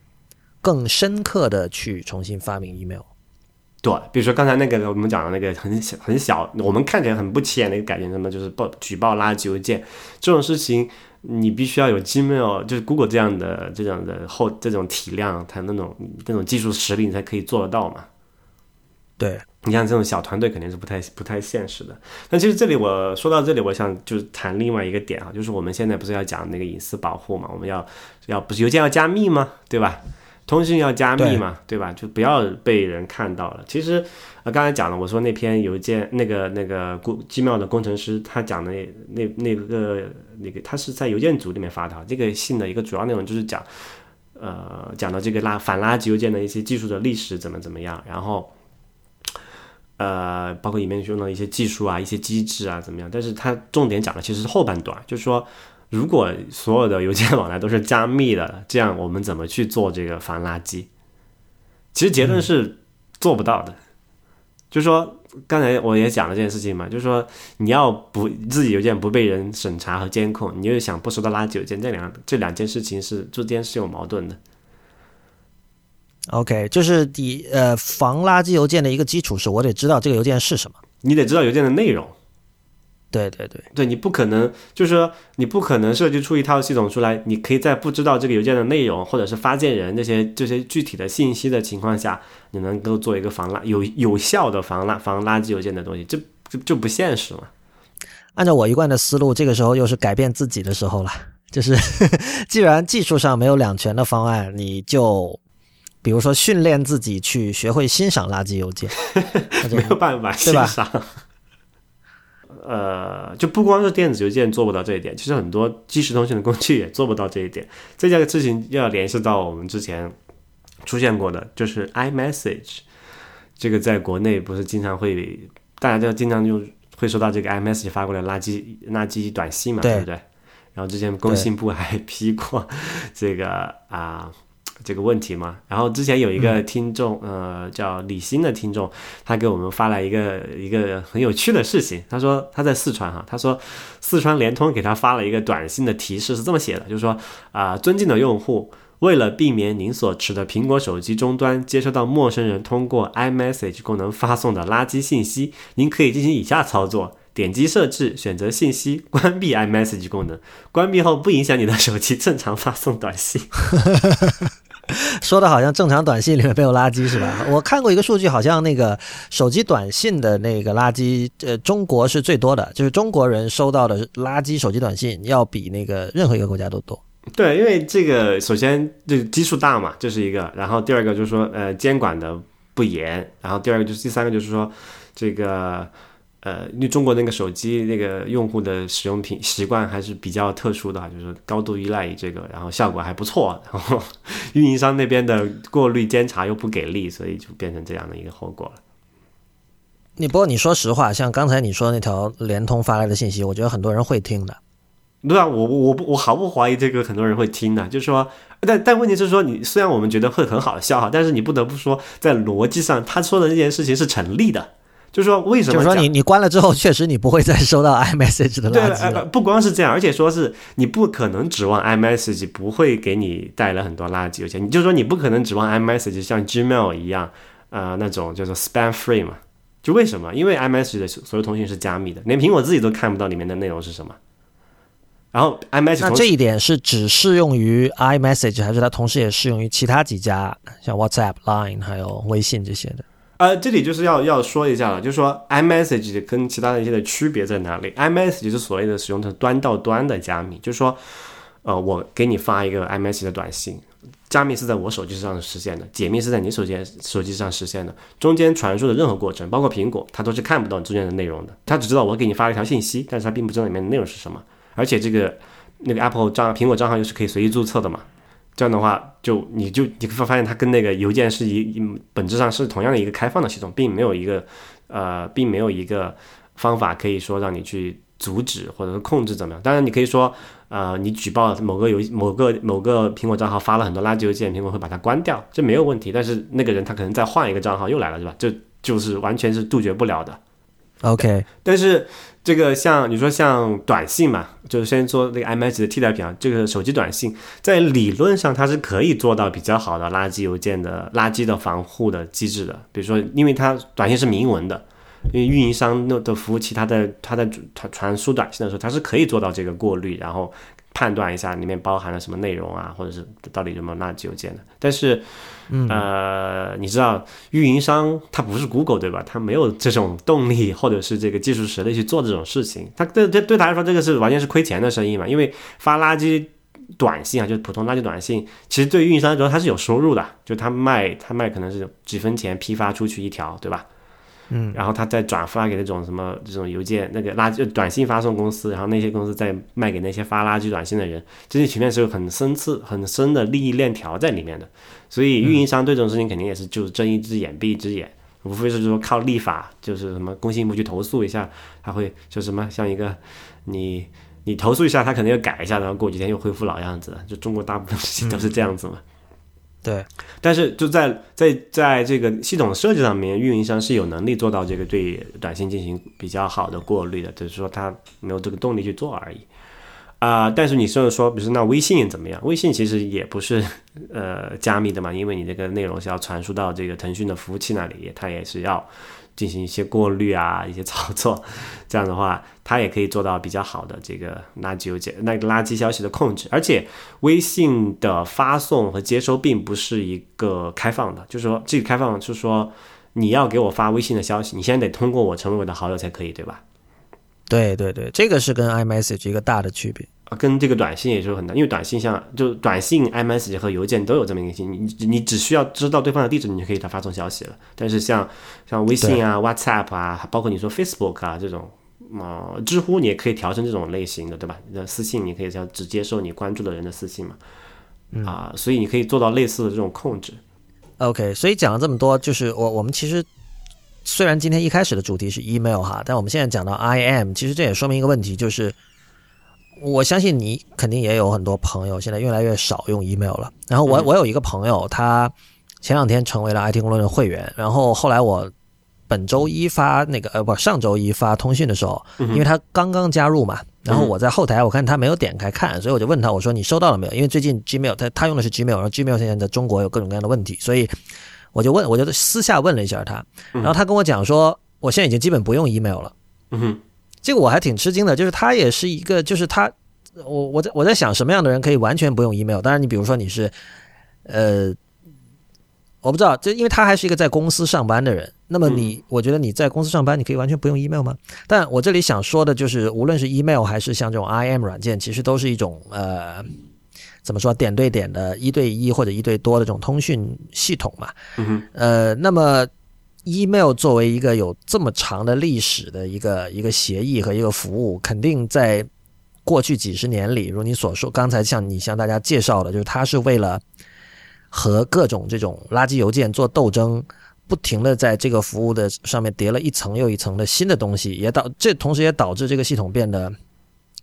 更深刻的去重新发明 email。对，比如说刚才那个我们讲的那个很小很小，我们看起来很不起眼的一个改变，什么就是报举报垃圾邮件这种事情，你必须要有 Gmail，就是 Google 这样的这样的后这种体量，它那种那种技术实力，你才可以做得到嘛。对，你像这种小团队肯定是不太不太现实的。那其实这里我说到这里，我想就是谈另外一个点啊，就是我们现在不是要讲那个隐私保护嘛，我们要要不是邮件要加密吗？对吧？通讯要加密嘛，对吧？就不要被人看到了。其实，呃，刚才讲了，我说那篇邮件，那个那个工机妙的工程师，他讲的那那那个那个，他是在邮件组里面发的。这个信的一个主要内容就是讲，呃，讲到这个垃反垃圾邮件的一些技术的历史怎么怎么样，然后，呃，包括里面用的一些技术啊、一些机制啊怎么样。但是他重点讲的其实是后半段，就是说。如果所有的邮件往来都是加密的，这样我们怎么去做这个防垃圾？其实结论是做不到的。就是说，刚才我也讲了这件事情嘛，就是说你要不自己邮件不被人审查和监控，你又想不收到垃圾邮件，这两这两件事情是之间是有矛盾的。OK，就是第呃防垃圾邮件的一个基础是我得知道这个邮件是什么，你得知道邮件的内容。对对对，对你不可能，就是说你不可能设计出一套系统出来，你可以在不知道这个邮件的内容或者是发件人这些这些具体的信息的情况下，你能够做一个防垃有有效的防垃防垃圾邮件的东西，这这就不现实嘛。按照我一贯的思路，这个时候又是改变自己的时候了。就是 既然技术上没有两全的方案，你就比如说训练自己去学会欣赏垃圾邮件，没有办法欣赏。呃，就不光是电子邮件做不到这一点，其实很多即时通讯的工具也做不到这一点。这件事情要联系到我们之前出现过的，就是 iMessage。这个在国内不是经常会，大家都经常就会收到这个 iMessage 发过来垃圾垃圾短信嘛，对不对？然后之前工信部还 批过这个啊。这个问题嘛，然后之前有一个听众，呃，叫李欣的听众，他给我们发来一个一个很有趣的事情。他说他在四川哈，他说四川联通给他发了一个短信的提示，是这么写的，就是说啊，尊敬的用户，为了避免您所持的苹果手机终端接收到陌生人通过 iMessage 功能发送的垃圾信息，您可以进行以下操作：点击设置，选择信息，关闭 iMessage 功能。关闭后不影响你的手机正常发送短信。说的好像正常短信里面没有垃圾是吧？我看过一个数据，好像那个手机短信的那个垃圾，呃，中国是最多的，就是中国人收到的垃圾手机短信要比那个任何一个国家都多。对，因为这个首先这基数大嘛，这是一个，然后第二个就是说呃监管的不严，然后第二个就是第三个就是说这个。呃，因为中国那个手机那个用户的使用品习惯还是比较特殊的，就是高度依赖于这个，然后效果还不错，然后运营商那边的过滤监察又不给力，所以就变成这样的一个后果了。你不过你说实话，像刚才你说那条联通发来的信息，我觉得很多人会听的。对啊，我我不我毫不怀疑这个很多人会听的，就是说，但但问题是说，你虽然我们觉得会很好笑哈，但是你不得不说，在逻辑上他说的这件事情是成立的。就是说，为什么？就是说，你你关了之后，确实你不会再收到 iMessage 的垃圾了。不光是这样，而且说是你不可能指望 iMessage 不会给你带来很多垃圾邮件。你就说你不可能指望 iMessage 像 Gmail 一样，呃，那种叫做 spam free 嘛？就为什么？因为 iMessage 的所有通讯是加密的，连苹果自己都看不到里面的内容是什么。然后 iMessage 那这一点是只适用于 iMessage，还是它同时也适用于其他几家，像 WhatsApp、Line 还有微信这些的？呃，这里就是要要说一下了，就是说 iMessage 跟其他的一些的区别在哪里？iMessage 是所谓的使用的端到端的加密，就是说，呃，我给你发一个 iMessage 的短信，加密是在我手机上实现的，解密是在你手机手机上实现的，中间传输的任何过程，包括苹果，它都是看不到中间的内容的，它只知道我给你发了一条信息，但是它并不知道里面的内容是什么，而且这个那个 Apple 账苹果账号又是可以随意注册的嘛。这样的话，就你就你会发现它跟那个邮件是一本质上是同样的一个开放的系统，并没有一个呃，并没有一个方法可以说让你去阻止或者是控制怎么样。当然，你可以说呃，你举报某个邮某个某个苹果账号发了很多垃圾邮件，苹果会把它关掉，这没有问题。但是那个人他可能再换一个账号又来了，是吧？这就是完全是杜绝不了的。OK，但是这个像你说像短信嘛，就是先说那个 M S 的替代品啊，这个手机短信在理论上它是可以做到比较好的垃圾邮件的垃圾的防护的机制的。比如说，因为它短信是明文的，因为运营商的的服务器，它在它在传传输短信的时候，它是可以做到这个过滤，然后判断一下里面包含了什么内容啊，或者是到底有没有垃圾邮件的。但是呃，你知道运营商他不是 Google 对吧？他没有这种动力或者是这个技术实力去做这种事情。他对对对他来说，这个是完全是亏钱的生意嘛。因为发垃圾短信啊，就是普通垃圾短信，其实对运营商来说它是有收入的，就他卖他卖可能是几分钱批发出去一条，对吧？嗯，然后他再转发给那种什么这种邮件那个垃圾短信发送公司，然后那些公司再卖给那些发垃圾短信的人，这些前面是有很深次很深的利益链条在里面的，所以运营商对这种事情肯定也是就睁一只眼闭一只眼，无非是说靠立法，就是什么工信部去投诉一下，他会就什么像一个你你投诉一下，他可能要改一下，然后过几天又恢复老样子，就中国大部分事情都是这样子嘛。对，但是就在在在这个系统设计上面，运营商是有能力做到这个对短信进行比较好的过滤的，只是说他没有这个动力去做而已。啊、但是你说说，比如说那微信怎么样？微信其实也不是呃加密的嘛，因为你这个内容是要传输到这个腾讯的服务器那里，它也是要进行一些过滤啊，一些操作。这样的话，它也可以做到比较好的这个垃圾邮件、那个垃圾消息的控制。而且，微信的发送和接收并不是一个开放的，就是说这个开放就是说你要给我发微信的消息，你先得通过我成为我的好友才可以，对吧？对对对，这个是跟 iMessage 一个大的区别。啊，跟这个短信也是有很大，因为短信像就短信、iMessage 和邮件都有这么一个信，你你只需要知道对方的地址，你就可以给他发送消息了。但是像像微信啊、WhatsApp 啊，包括你说 Facebook 啊这种，呃，知乎你也可以调成这种类型的，对吧？你的私信你可以叫只接受你关注的人的私信嘛，啊、所以你可以做到类似的这种控制。OK，所以讲了这么多，就是我我们其实虽然今天一开始的主题是 email 哈，但我们现在讲到 IM，其实这也说明一个问题，就是我相信你肯定也有很多朋友现在越来越少用 email 了。然后我我有一个朋友，他前两天成为了 IT 公论的会员，然后后来我本周一发那个呃不上周一发通讯的时候，因为他刚刚加入嘛，然后我在后台我看他没有点开看，所以我就问他我说你收到了没有？因为最近 Gmail 他他用的是 Gmail，然后 Gmail 现在在中国有各种各样的问题，所以我就问我就私下问了一下他，然后他跟我讲说我现在已经基本不用 email 了。嗯哼，这个我还挺吃惊的，就是他也是一个，就是他，我我在我在想什么样的人可以完全不用 email？当然，你比如说你是，呃，我不知道，这因为他还是一个在公司上班的人，那么你，我觉得你在公司上班，你可以完全不用 email 吗？但我这里想说的就是，无论是 email 还是像这种 IM 软件，其实都是一种呃。怎么说点对点的一对一或者一对多的这种通讯系统嘛？嗯哼，呃，那么 email 作为一个有这么长的历史的一个一个协议和一个服务，肯定在过去几十年里，如你所说，刚才像你向大家介绍的，就是它是为了和各种这种垃圾邮件做斗争，不停的在这个服务的上面叠了一层又一层的新的东西，也导这同时也导致这个系统变得。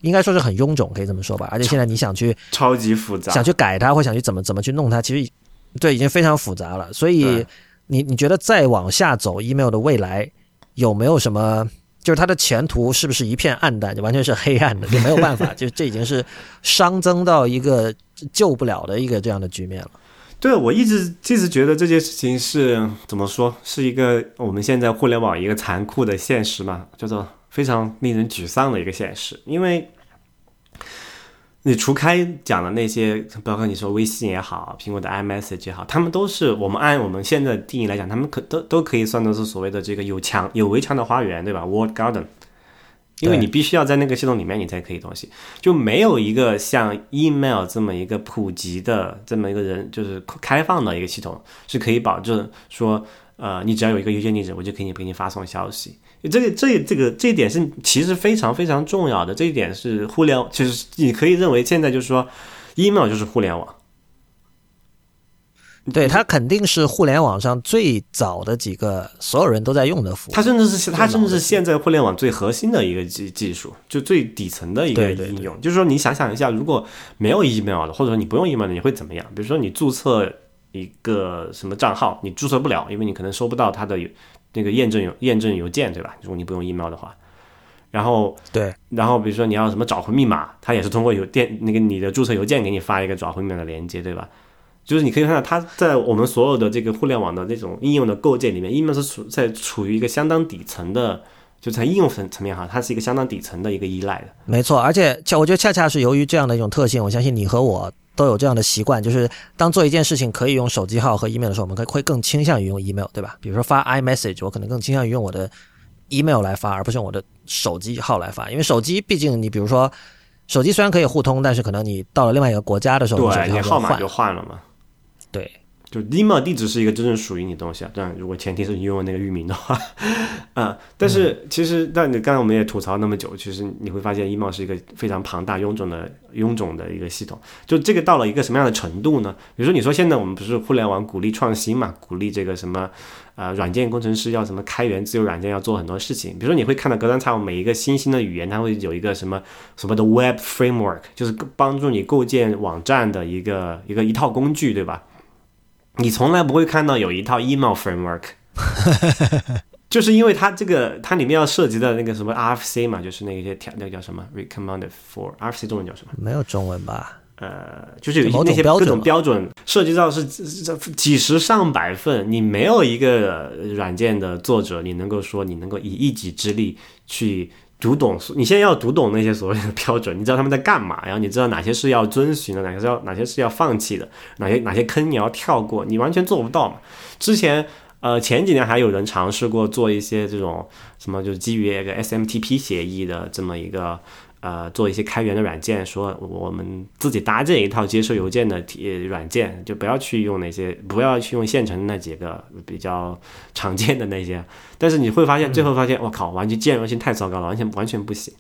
应该说是很臃肿，可以这么说吧。而且现在你想去超级复杂。想去改它，或想去怎么怎么去弄它，其实对已经非常复杂了。所以对你你觉得再往下走，email 的未来有没有什么？就是它的前途是不是一片暗淡，就完全是黑暗的，就没有办法，就这已经是熵增到一个救不了的一个这样的局面了。对，我一直一直觉得这件事情是怎么说，是一个我们现在互联网一个残酷的现实嘛，叫做非常令人沮丧的一个现实。因为你除开讲的那些，包括你说微信也好，苹果的 iMessage 也好，他们都是我们按我们现在的定义来讲，他们可都都可以算作是所谓的这个有墙有围墙的花园，对吧？Walled Garden。因为你必须要在那个系统里面，你才可以东西，就没有一个像 email 这么一个普及的这么一个人，就是开放的一个系统，是可以保证说，呃，你只要有一个邮件地址，我就可以给你发送消息。这个这这个这一点是其实非常非常重要的，这一点是互联，其实你可以认为现在就是说，email 就是互联网，对，它肯定是互联网上最早的几个所有人都在用的服务。它甚至是它甚至是现在互联网最核心的一个技技术，就最底层的一个对对对应用。就是说，你想想一下，如果没有 email 的，或者说你不用 email 的，你会怎么样？比如说你注册一个什么账号，你注册不了，因为你可能收不到它的那个验证邮验证邮件，对吧？如果你不用 email 的话，然后对然后比如说你要什么找回密码，它也是通过邮电那个你的注册邮件给你发一个找回密码的连接，对吧？就是你可以看到，它在我们所有的这个互联网的这种应用的构建里面，email 是处在处于一个相当底层的，就在应用层层面哈，它是一个相当底层的一个依赖的。没错，而且恰我觉得恰恰是由于这样的一种特性，我相信你和我都有这样的习惯，就是当做一件事情可以用手机号和 email 的时候，我们可以会更倾向于用 email，对吧？比如说发 iMessage，我可能更倾向于用我的 email 来发，而不是用我的手机号来发，因为手机毕竟你比如说手机虽然可以互通，但是可能你到了另外一个国家的时候，对，你你号码就换了嘛。对，就 email 地址是一个真正属于你的东西啊，当然如果前提是你拥有那个域名的话，啊、但是其实，但你刚才我们也吐槽那么久，其实你会发现 email 是一个非常庞大、臃肿的、臃肿的一个系统。就这个到了一个什么样的程度呢？比如说，你说现在我们不是互联网鼓励创新嘛，鼓励这个什么呃软件工程师要什么开源自由软件，要做很多事情。比如说，你会看到隔三差五每一个新兴的语言，它会有一个什么什么的 Web Framework，就是帮助你构建网站的一个一个一套工具，对吧？你从来不会看到有一套 email framework，就是因为它这个它里面要涉及的那个什么 RFC 嘛，就是那些条那个叫什么 recommended for RFC 中文叫什么？没有中文吧？呃，就是有一某种那些各种标准嘛标准涉及到是这几十上百份，你没有一个软件的作者，你能够说你能够以一己之力去读懂，你现在要读懂那些所谓的标准，你知道他们在干嘛，然后你知道哪些是要遵循的，哪些是要哪些是要放弃的，哪些哪些坑你要跳过，你完全做不到嘛。之前呃前几年还有人尝试过做一些这种什么，就是基于一个 SMTP 协议的这么一个。呃，做一些开源的软件，说我们自己搭建一套接收邮件的体软件，就不要去用那些，不要去用现成的那几个比较常见的那些。但是你会发现，最后发现，我靠，完全兼容性太糟糕了，完全完全不行。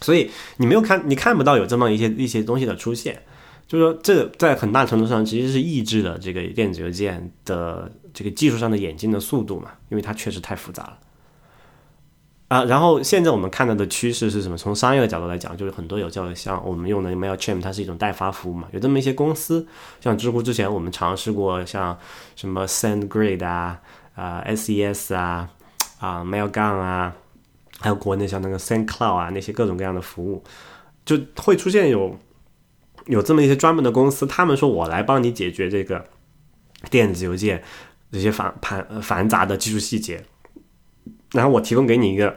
所以你没有看，你看不到有这么一些一些东西的出现，就是说，这在很大程度上其实是抑制了这个电子邮件的这个技术上的演进的速度嘛，因为它确实太复杂了。啊，然后现在我们看到的趋势是什么？从商业的角度来讲，就是很多有叫像我们用的 Mailchimp，它是一种代发服务嘛，有这么一些公司，像知乎之前我们尝试过，像什么 SendGrid 啊、啊、SES 啊、啊 Mailgun 啊，还有国内像那个 SendCloud 啊那些各种各样的服务，就会出现有有这么一些专门的公司，他们说我来帮你解决这个电子邮件这些繁繁繁杂的技术细节。然后我提供给你一个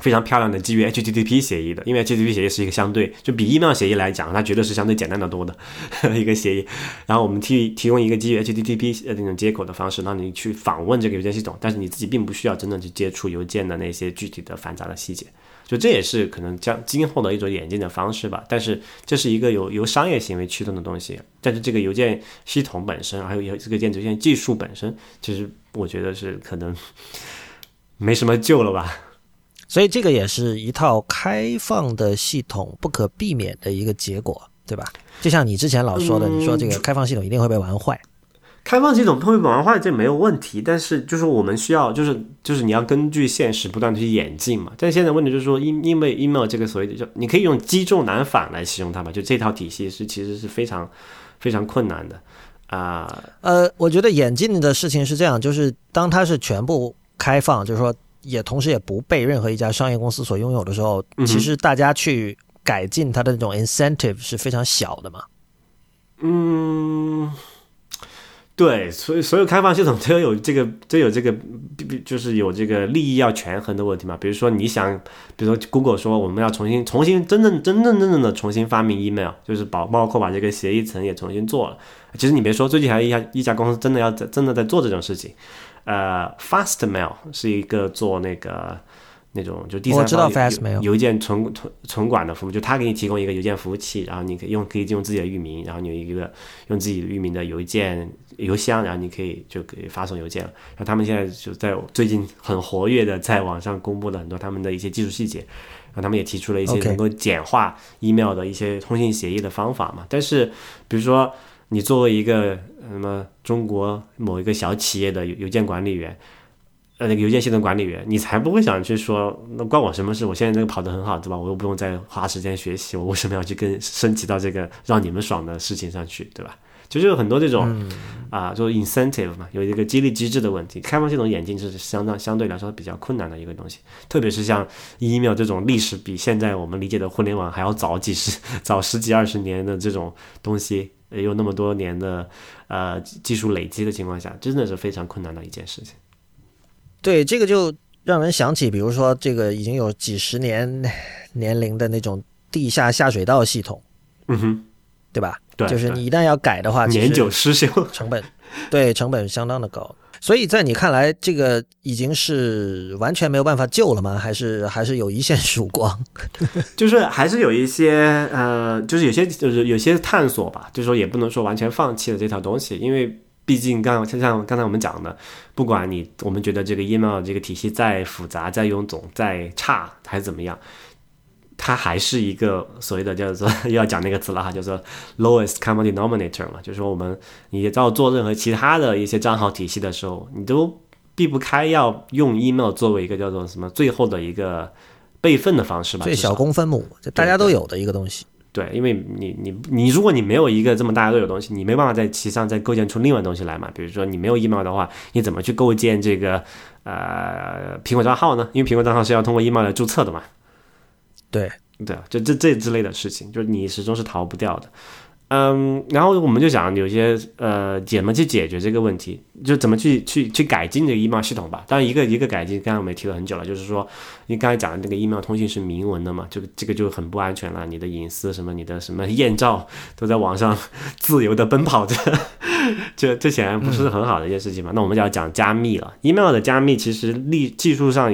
非常漂亮的基于 HTTP 协议的，因为 HTTP 协议是一个相对就比 email 协议来讲，它绝对是相对简单的多的 一个协议。然后我们提提供一个基于 HTTP 的那种接口的方式，让你去访问这个邮件系统，但是你自己并不需要真正去接触邮件的那些具体的繁杂的细节。就这也是可能将今后的一种演进的方式吧。但是这是一个由由商业行为驱动的东西，但是这个邮件系统本身，还有有这个电子邮件技术本身，其实我觉得是可能。没什么救了吧？所以这个也是一套开放的系统不可避免的一个结果，对吧？就像你之前老说的，你说这个开放系统一定会被玩坏。开放系统会被玩坏，这没有问题。但是就是我们需要，就是就是你要根据现实不断的去演进嘛。但现在问题就是说，因因为 email 这个所谓的，就你可以用积重难返来形容它吧。就这套体系是其实是非常非常困难的啊。呃，我觉得演进的事情是这样，就是当它是全部开放，就是说也同时也不被任何一家商业公司所拥有的时候，其实大家去改进它的那种 incentive 是非常小的嘛。嗯，对，所以所有开放系统都有这个都有这个，就是有这个利益要权衡的问题嘛。比如说你想，比如说 Google 说我们要重新重新真正真正真正的重新发明 email，就是包包括把这个协议层也重新做了。其实你别说，最近还有一家一家公司真的要在真的在做这种事情。呃，Fastmail 是一个做那个那种就第三方邮 Fastmail 邮件存存存管的服务，就他给你提供一个邮件服务器，然后你可以用可以用自己的域名，然后你有一个用自己域名的邮件邮箱，然后你可以就可以发送邮件了。然后他们现在就在最近很活跃的在网上公布了很多他们的一些技术细节，然后他们也提出了一些能够简化 email 的一些通信协议的方法嘛。但是比如说你作为一个呃什么中国某一个小企业的邮邮件管理员。呃，那个邮件系统管理员，你才不会想去说，那关我什么事？我现在这个跑得很好，对吧？我又不用再花时间学习，我为什么要去跟升级到这个让你们爽的事情上去，对吧？就是有很多这种啊，就是 incentive 嘛，有一个激励机制的问题。开放系统演进是相当相对来说比较困难的一个东西，特别是像 email 这种历史比现在我们理解的互联网还要早几十、早十几二十年的这种东西，也有那么多年的呃技术累积的情况下，真的是非常困难的一件事情。对，这个就让人想起，比如说这个已经有几十年年龄的那种地下下水道系统，嗯哼，对吧？对就是你一旦要改的话，年久失修。成本，对成本相当的高。所以在你看来，这个已经是完全没有办法救了吗？还是还是有一线曙光？就是还是有一些呃，就是有些就是有些探索吧，就是说也不能说完全放弃了这条东西，因为毕竟刚就像刚才我们讲的，不管你我们觉得这个 email 这个体系再复杂、再臃肿、再差还是怎么样。它还是一个所谓的叫做 又要讲那个词了哈，叫做 lowest common denominator 嘛，就是说我们你要做任何其他的一些账号体系的时候，你都避不开要用 email 作为一个叫做什么最后的一个备份的方式吧，最小公分母，这大家都有的一个东西。对，因为你你你，如果你没有一个这么大家都有东西，你没办法在其上再构建出另外东西来嘛。比如说你没有 email 的话，你怎么去构建这个呃苹果账号呢？因为苹果账号是要通过 email 来注册的嘛。对对，就这这之类的事情，就是你始终是逃不掉的。嗯，然后我们就想有些呃怎么去解决这个问题，就怎么去去去改进这个 email 系统吧。当然一个一个改进，刚刚我们也提了很久了，就是说你刚才讲的那个 email 通信是明文的嘛，这个这个就很不安全了，你的隐私什么，你的什么艳照都在网上 自由的奔跑着。这这显然不是很好的一件事情嘛？那我们就要讲加密了。email 的加密其实技技术上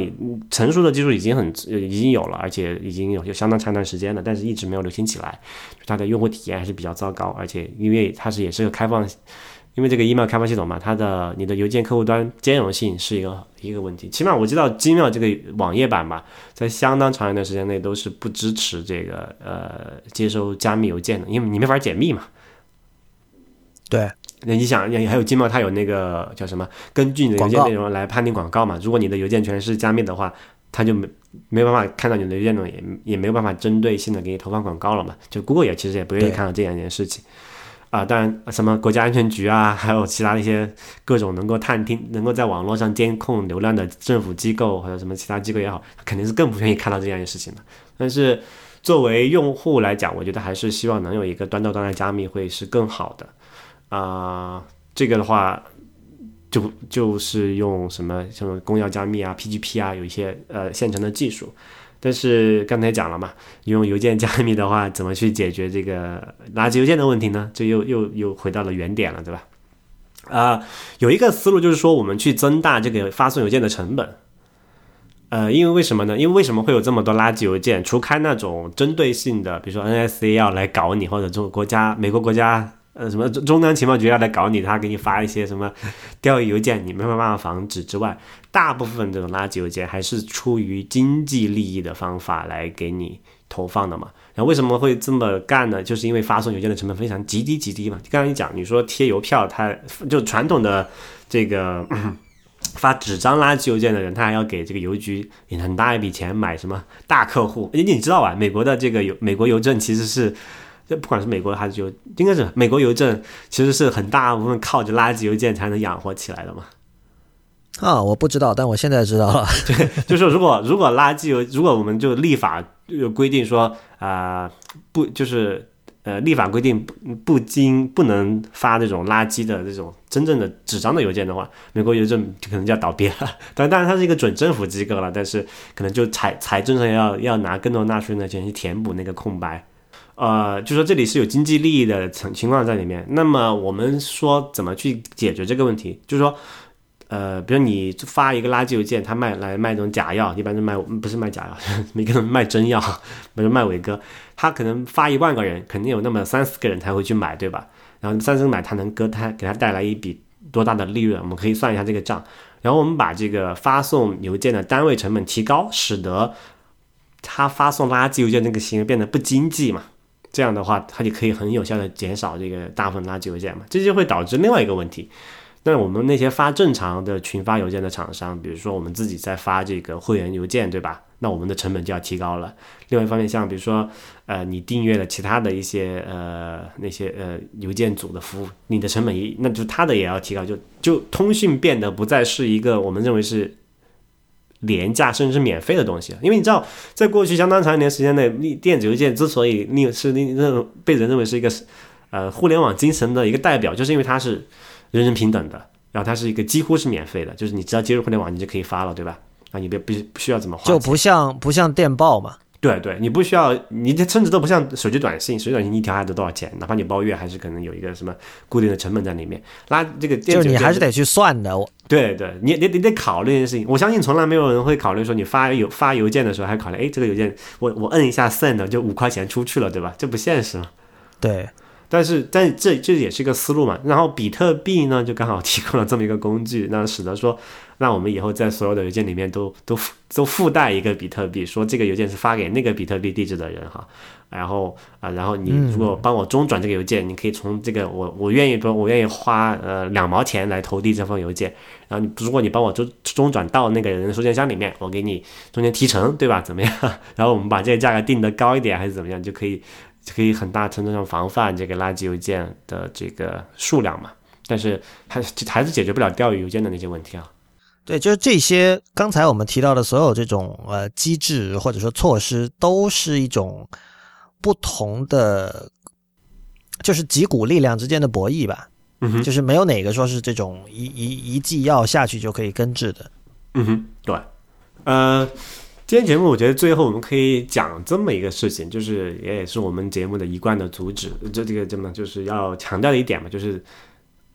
成熟的技术已经很已经有了，而且已经有有相当长一段时间了，但是一直没有流行起来。它的用户体验还是比较糟糕，而且因为它是也是个开放，因为这个 email 开发系统嘛，它的你的邮件客户端兼容性是一个一个问题。起码我知道 Gmail 这个网页版吧，在相当长一段时间内都是不支持这个呃接收加密邮件的，因为你没法解密嘛。对。那你想，还有金茂，它有那个叫什么？根据你的邮件内容来判定广告嘛？如果你的邮件全是加密的话，它就没没办法看到你的邮件内容，也也没有办法针对性的给你投放广告了嘛？就 Google 也其实也不愿意看到这样一件事情啊。当然，什么国家安全局啊，还有其他一些各种能够探听、能够在网络上监控流量的政府机构或者什么其他机构也好，肯定是更不愿意看到这样一件事情的。但是作为用户来讲，我觉得还是希望能有一个端到端的加密会是更好的。啊，这个的话，就就是用什么像公钥加密啊、PGP 啊，有一些呃现成的技术。但是刚才讲了嘛，用邮件加密的话，怎么去解决这个垃圾邮件的问题呢？这又又又回到了原点了，对吧？啊，有一个思路就是说，我们去增大这个发送邮件的成本。呃，因为为什么呢？因为为什么会有这么多垃圾邮件？除开那种针对性的，比如说 NSA 要来搞你，或者中国家、美国国家。呃，什么中中央情报局要来搞你，他给你发一些什么钓鱼邮件，你没有办法防止之外，大部分这种垃圾邮件还是出于经济利益的方法来给你投放的嘛。然后为什么会这么干呢？就是因为发送邮件的成本非常极低极低嘛。刚才你讲，你说贴邮票，他就传统的这个 发纸张垃圾邮件的人，他还要给这个邮局很大一笔钱买什么大客户。你你知道吧？美国的这个邮美国邮政其实是。这不管是美国还是邮，应该是美国邮政，其实是很大部分靠着垃圾邮件才能养活起来的嘛。啊，我不知道，但我现在知道了。对，就是如果如果垃圾邮，如果我们就立法有规定说啊，不就是呃立法规定不不经不能发这种垃圾的这种真正的纸张的邮件的话，美国邮政就可能就要倒闭了。但，当然它是一个准政府机构了，但是可能就财财政上要要拿更多纳税人的钱去填补那个空白。呃，就说这里是有经济利益的情情况在里面。那么我们说怎么去解决这个问题？就是说，呃，比如你发一个垃圾邮件，他卖来卖那种假药，一般都卖不是卖假药，每个人卖真药，比如卖伟哥，他可能发一万个人，肯定有那么三四个人才会去买，对吧？然后三四个买，他能割他给他带来一笔多大的利润？我们可以算一下这个账。然后我们把这个发送邮件的单位成本提高，使得他发送垃圾邮件这个行为变得不经济嘛。这样的话，他就可以很有效的减少这个大部分垃圾邮件嘛，这就会导致另外一个问题。那我们那些发正常的群发邮件的厂商，比如说我们自己在发这个会员邮件，对吧？那我们的成本就要提高了。另外一方面，像比如说，呃，你订阅了其他的一些呃那些呃邮件组的服务，你的成本也那就它的也要提高，就就通讯变得不再是一个我们认为是。廉价甚至是免费的东西，因为你知道，在过去相当长一段时间内，你电子邮件之所以你是你认被人认为是一个呃互联网精神的一个代表，就是因为它是人人平等的，然后它是一个几乎是免费的，就是你只要接入互联网，你就可以发了，对吧？啊，你别不不需要怎么花，就不像不像电报嘛。对对，你不需要，你这甚至都不像手机短信，手机短信一条还得多少钱？哪怕你包月，还是可能有一个什么固定的成本在里面。拉这个，就是你还是得去算的。对对，你你你得考虑这件事情。我相信从来没有人会考虑说你发邮发邮件的时候还考虑，哎，这个邮件我我摁一下 send 就五块钱出去了，对吧？这不现实嘛。对，但是，但这这也是一个思路嘛。然后比特币呢，就刚好提供了这么一个工具，那使得说，那我们以后在所有的邮件里面都都都附带一个比特币，说这个邮件是发给那个比特币地址的人哈。然后啊，然后你如果帮我中转这个邮件，你可以从这个我我愿意不我愿意花呃两毛钱来投递这封邮件。然后如果你帮我中中转到那个人的收件箱里面，我给你中间提成，对吧？怎么样？然后我们把这个价格定得高一点，还是怎么样，就可以。可以很大程度上防范这个垃圾邮件的这个数量嘛，但是还还是解决不了钓鱼邮件的那些问题啊。对，就是这些刚才我们提到的所有这种呃机制或者说措施，都是一种不同的，就是几股力量之间的博弈吧。嗯哼，就是没有哪个说是这种一一一剂药下去就可以根治的。嗯哼，对，呃。今天节目，我觉得最后我们可以讲这么一个事情，就是也也是我们节目的一贯的主旨，这这个怎么就是要强调的一点嘛，就是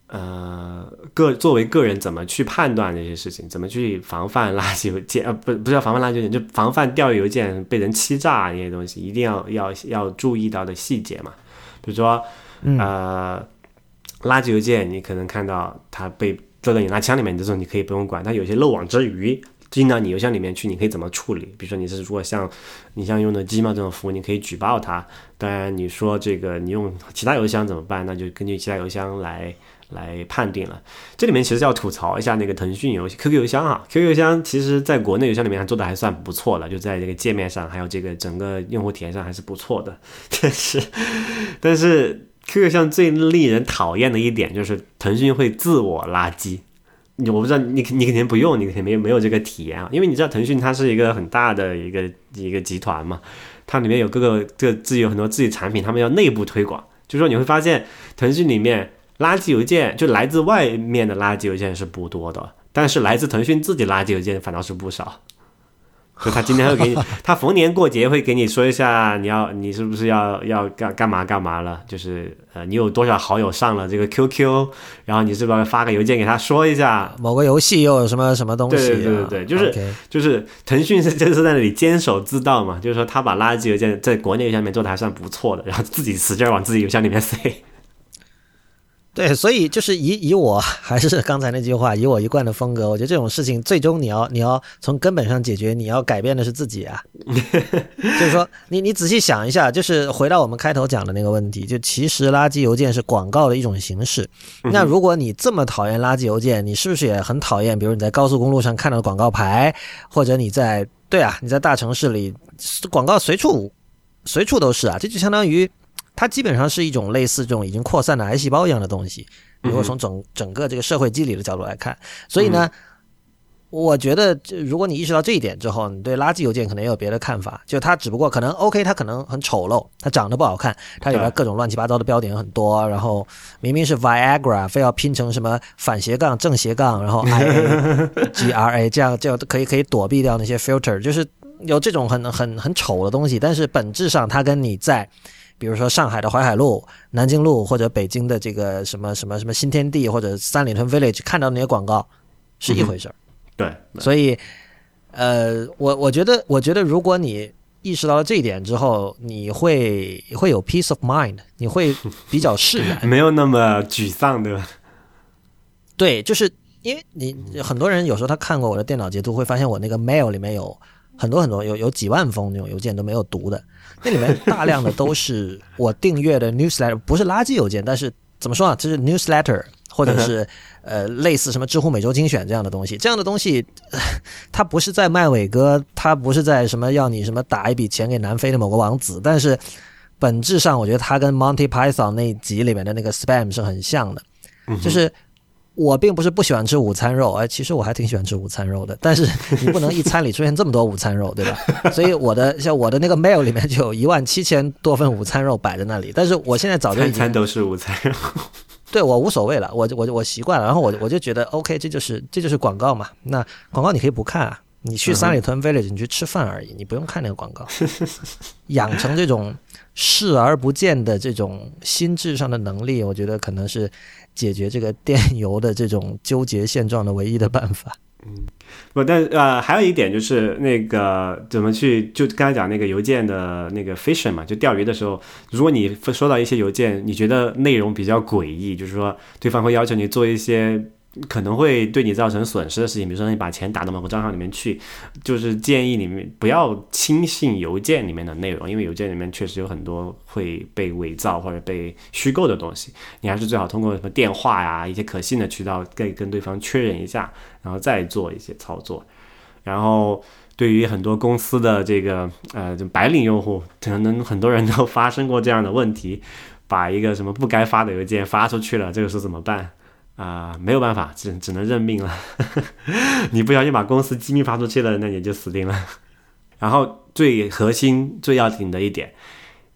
呃个作为个人怎么去判断这些事情，怎么去防范垃圾邮件，呃不不是要防范垃圾邮件，就防范钓鱼邮件被人欺诈这些东西，一定要要要注意到的细节嘛，比如说呃垃圾邮件，你可能看到它被坐在你拿枪里面这种，你可以不用管，它有些漏网之鱼。进到你邮箱里面去，你可以怎么处理？比如说你是如果像你像用的 Gmail 这种服务，你可以举报它。当然你说这个你用其他邮箱怎么办？那就根据其他邮箱来来判定了。这里面其实要吐槽一下那个腾讯邮 QQ 邮箱啊，QQ 邮箱其实在国内邮箱里面还做的还算不错了，就在这个界面上还有这个整个用户体验上还是不错的。但是但是 QQ 邮箱最令人讨厌的一点就是腾讯会自我垃圾。你我不知道你你肯定不用，你肯定没有没有这个体验啊，因为你知道腾讯它是一个很大的一个一个集团嘛，它里面有各个各自己有很多自己产品，他们要内部推广，就是说你会发现腾讯里面垃圾邮件就来自外面的垃圾邮件是不多的，但是来自腾讯自己垃圾邮件反倒是不少。就他今天会给你，他逢年过节会给你说一下，你要你是不是要要干干嘛干嘛了？就是呃，你有多少好友上了这个 QQ，然后你是不是发个邮件给他说一下？某个游戏又有什么什么东西？对对对对对，就是就是腾讯是就是在那里坚守自盗嘛，就是说他把垃圾邮件在国内邮箱里面做的还算不错的，然后自己使劲往自己邮箱里面塞。对，所以就是以以我还是刚才那句话，以我一贯的风格，我觉得这种事情最终你要你要从根本上解决，你要改变的是自己啊。就是说，你你仔细想一下，就是回到我们开头讲的那个问题，就其实垃圾邮件是广告的一种形式。那如果你这么讨厌垃圾邮件，你是不是也很讨厌？比如你在高速公路上看到的广告牌，或者你在对啊，你在大城市里广告随处随处都是啊，这就相当于。它基本上是一种类似这种已经扩散的癌细胞一样的东西。如果从整整个这个社会机理的角度来看，所以呢，我觉得如果你意识到这一点之后，你对垃圾邮件可能也有别的看法。就它只不过可能 OK，它可能很丑陋，它长得不好看，它里边各种乱七八糟的标点很多，然后明明是 Viagra，非要拼成什么反斜杠正斜杠，然后 I G R A，这样就可以可以躲避掉那些 filter，就是有这种很很很丑的东西。但是本质上，它跟你在比如说上海的淮海路、南京路，或者北京的这个什么什么什么新天地，或者三里屯 Village 看到那些广告是一回事儿。对，所以，呃，我我觉得，我觉得如果你意识到了这一点之后，你会会有 peace of mind，你会比较释然，没有那么沮丧，对吧？对，就是因为你很多人有时候他看过我的电脑截图，会发现我那个 mail 里面有很多很多有有几万封那种邮件都没有读的。那里面 大量的都是我订阅的 newsletter，不是垃圾邮件，但是怎么说啊？就是 newsletter，或者是呃类似什么知乎每周精选这样的东西。这样的东西，它不是在卖伟哥，它不是在什么要你什么打一笔钱给南非的某个王子，但是本质上，我觉得它跟 Monty Python 那集里面的那个 spam 是很像的，就是。我并不是不喜欢吃午餐肉，哎，其实我还挺喜欢吃午餐肉的。但是你不能一餐里出现这么多午餐肉，对吧？所以我的像我的那个 mail 里面就有一万七千多份午餐肉摆在那里。但是我现在早就餐餐都是午餐肉，对我无所谓了，我我我习惯了。然后我我就觉得 OK，这就是这就是广告嘛。那广告你可以不看啊，你去三里屯 Village，你去吃饭而已，你不用看那个广告。养成这种视而不见的这种心智上的能力，我觉得可能是解决这个 电邮的这种纠结现状的唯一的办法。嗯不，但呃，还有一点就是那个怎么去，就刚才讲那个邮件的那个 fishing 嘛，就钓鱼的时候，如果你收到一些邮件，你觉得内容比较诡异，就是说对方会要求你做一些可能会对你造成损失的事情，比如说你把钱打到某个账号里面去，就是建议你们不要轻信邮件里面的内容，因为邮件里面确实有很多会被伪造或者被虚构的东西，你还是最好通过什么电话呀一些可信的渠道跟跟对方确认一下，然后再做一些操作。然后对于很多公司的这个呃就白领用户，可能很多人都发生过这样的问题，把一个什么不该发的邮件发出去了，这个时候怎么办？啊、没有办法，只只能认命了。你不小心把公司机密发出去了，那你就死定了。然后最核心、最要紧的一点，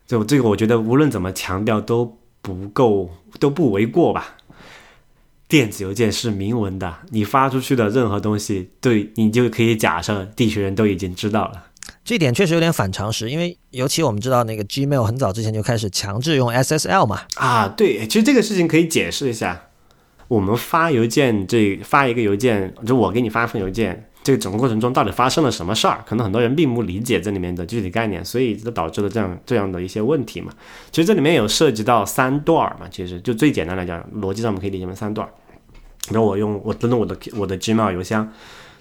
就这个，我觉得无论怎么强调都不够，都不为过吧。电子邮件是明文的，你发出去的任何东西，对你就可以假设地球人都已经知道了。这点确实有点反常识，因为尤其我们知道那个 Gmail 很早之前就开始强制用 SSL 嘛，啊，对，其实这个事情可以解释一下。我们发邮件，这发一个邮件，就我给你发一份邮件，这个整个过程中到底发生了什么事儿？可能很多人并不理解这里面的具体概念，所以就导致了这样这样的一些问题嘛。其实这里面有涉及到三段嘛，其实就最简单来讲，逻辑上我们可以理解为三段。然后我用我登录我的我的 Gmail 邮箱，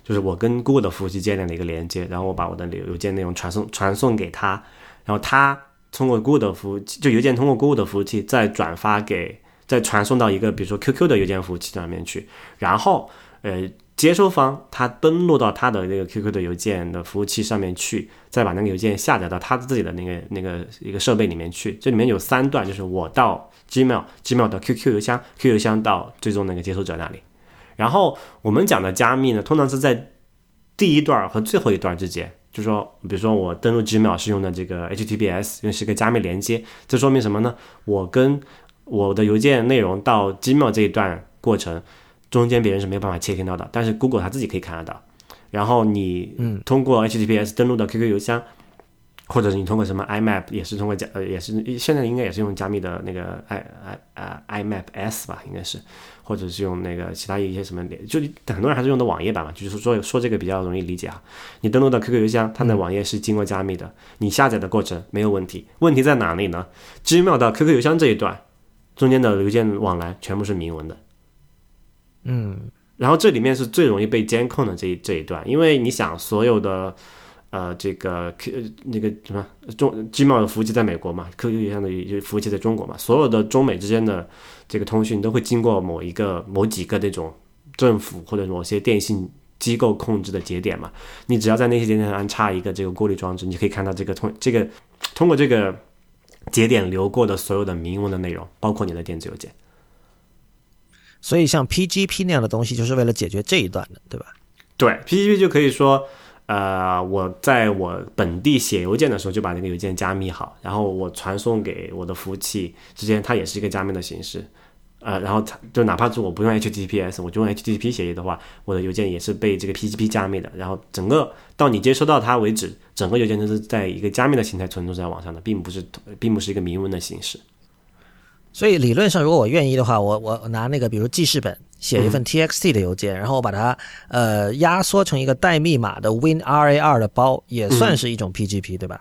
就是我跟 Google 的服务器建立了一个连接，然后我把我的邮件内容传送传送给他，然后他通过 Google 的服务器，就邮件通过 Google 的服务器再转发给，再传送到一个比如说 QQ 的邮件服务器上面去，然后呃接收方他登录到他的那个 QQ 的邮件的服务器上面去，再把那个邮件下载到他自己的那个那个一个设备里面去。这里面有三段，就是我到 Gmail，Gmail 到 QQ 邮箱，QQ 邮箱到最终那个接收者那里。然后我们讲的加密呢，通常是在第一段和最后一段之间，就说，比如说我登录 Gmail 是用的这个 HTTPS，因为是个加密连接，这说明什么呢？我跟我的邮件内容到 Gmail 这一段过程中间，别人是没有办法窃听到的，但是 Google 它自己可以看得到。然后你嗯通过 HTTPS 登录到 QQ 邮箱，或者是你通过什么 IMAP 也是通过加呃也是现在应该也是用加密的那个 i i 啊 IMAP S 吧，应该是，或者是用那个其他一些什么连，就很多人还是用的网页版嘛，就是说说这个比较容易理解啊。你登录到 QQ 邮箱，它的网页是经过加密的，你下载的过程没有问题，问题在哪里呢？Gmail 到 QQ 邮箱这一段中间的邮件往来全部是明文的，嗯，然后这里面是最容易被监控的这一这一段，因为你想所有的呃这个 Q 呃那个什么中 Gmail 的服务器在美国嘛，QQ 邮箱的服务器在中国嘛，所有的中美之间的这个通讯都会经过某一个某几个这种政府或者某些电信机构控制的节点嘛，你只要在那些节点上安插一个这个过滤装置，你可以看到这个通这个通过这个节点流过的所有的明文的内容，包括你的电子邮件。所以像 PGP 那样的东西，就是为了解决这一段的，对吧？对，PGP 就可以说，呃，我在我本地写邮件的时候就把那个邮件加密好，然后我传送给我的服务器之间，它也是一个加密的形式。呃，然后它就哪怕是我不用 HTTPS，我就用 HTTP 协议的话，我的邮件也是被这个 PGP 加密的。然后整个到你接收到它为止，整个邮件都是在一个加密的形态存储在网上的，并不是并不是一个明文的形式。所以理论上，如果我愿意的话，我我拿那个比如记事本写一份 TXT 的邮件，然后我把它呃压缩成一个带密码的 WinRAR 的包，也算是一种 PGP，、对吧？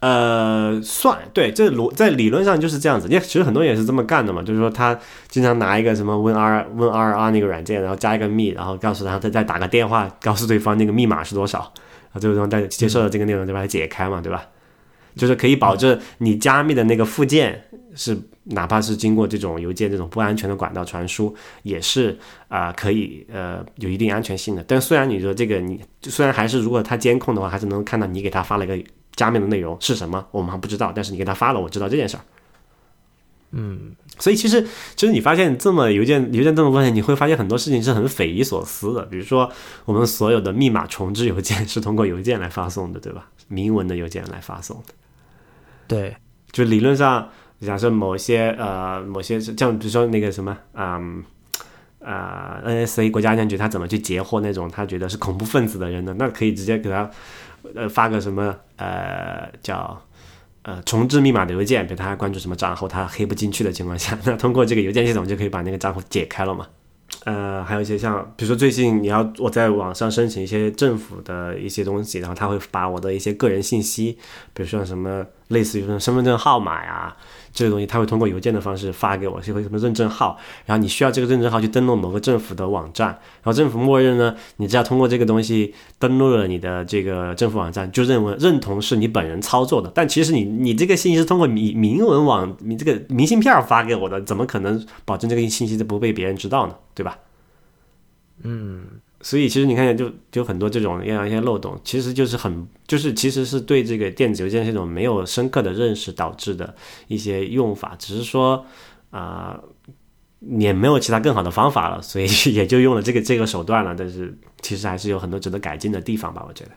呃，算对，这逻在理论上就是这样子。因为其实很多人也是这么干的嘛，就是说他经常拿一个什么 WinR WinRR 那个软件，然后加一个密，然后告诉他，他再打个电话告诉对方那个密码是多少，啊，最后再接受了这个内容就把它解开嘛，对吧？就是可以保证你加密的那个附件是，哪怕是经过这种邮件这种不安全的管道传输，也是啊、可以呃有一定安全性的。但虽然你说这个你虽然还是如果他监控的话，还是能看到你给他发了一个加密的内容是什么，我们还不知道，但是你给他发了，我知道这件事儿。嗯，所以其实其实你发现这么邮件邮件这么问题，你会发现很多事情是很匪夷所思的。比如说，我们所有的密码重置邮件是通过邮件来发送的，对吧？明文的邮件来发送的。对，就理论上，假设某些呃某些像比如说那个什么，嗯啊、NSA 国家安全局他怎么去截获那种他觉得是恐怖分子的人呢？那可以直接给他呃发个什么呃叫呃重置密码的邮件，比如他关注什么账号他黑不进去的情况下，那通过这个邮件系统就可以把那个账户解开了嘛。呃，还有一些像，比如说最近你要我在网上申请一些政府的一些东西，然后他会把我的一些个人信息，比如说什么类似于什么身份证号码呀这个东西，他会通过邮件的方式发给我，是个什么认证号，然后你需要这个认证号去登录某个政府的网站，然后政府默认呢，你只要通过这个东西登录了你的这个政府网站，就认为认同是你本人操作的，但其实你你这个信息是通过明明文网你这个明信片发给我的，怎么可能保证这个信息不被别人知道呢？对吧？嗯所以其实你看，就就很多这种样一些漏洞，其实就是很就是其实是对这个电子邮件这种没有深刻的认识导致的一些用法，只是说啊、也没有其他更好的方法了，所以 也就用了这个这个手段了。但是其实还是有很多值得改进的地方吧，我觉得。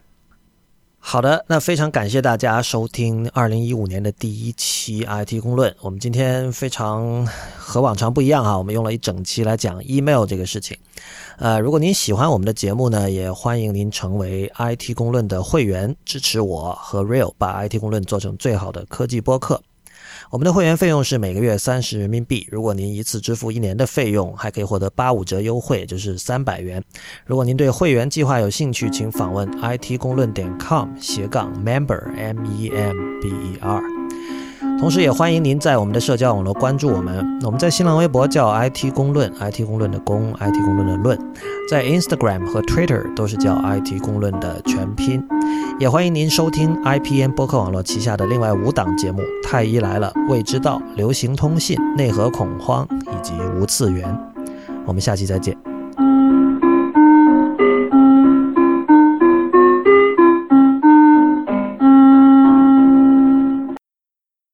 好的，那非常感谢大家收听二零一五年的第一期 IT 公论。我们今天非常和往常不一样哈，我们用了一整期来讲 email 这个事情。呃，如果您喜欢我们的节目呢，也欢迎您成为 IT 公论的会员，支持我和 Real 把 IT 公论做成最好的科技播客。我们的会员费用是每个月三十人民币，如果您一次支付一年的费用，还可以获得八五折优惠，就是三百元。如果您对会员计划有兴趣，请访问 it 公论点 com 斜杠 member m e m b e r。同时，也欢迎您在我们的社交网络关注我们。我们在新浪微博叫 IT 公论，IT 公论的公，IT 公论的论；在 Instagram 和 Twitter 都是叫 IT 公论的全拼。也欢迎您收听 IPN 播客网络旗下的另外五档节目：《太医来了》、《未知道》、《流行通信》、《内核恐慌》以及《无次元》。我们下期再见。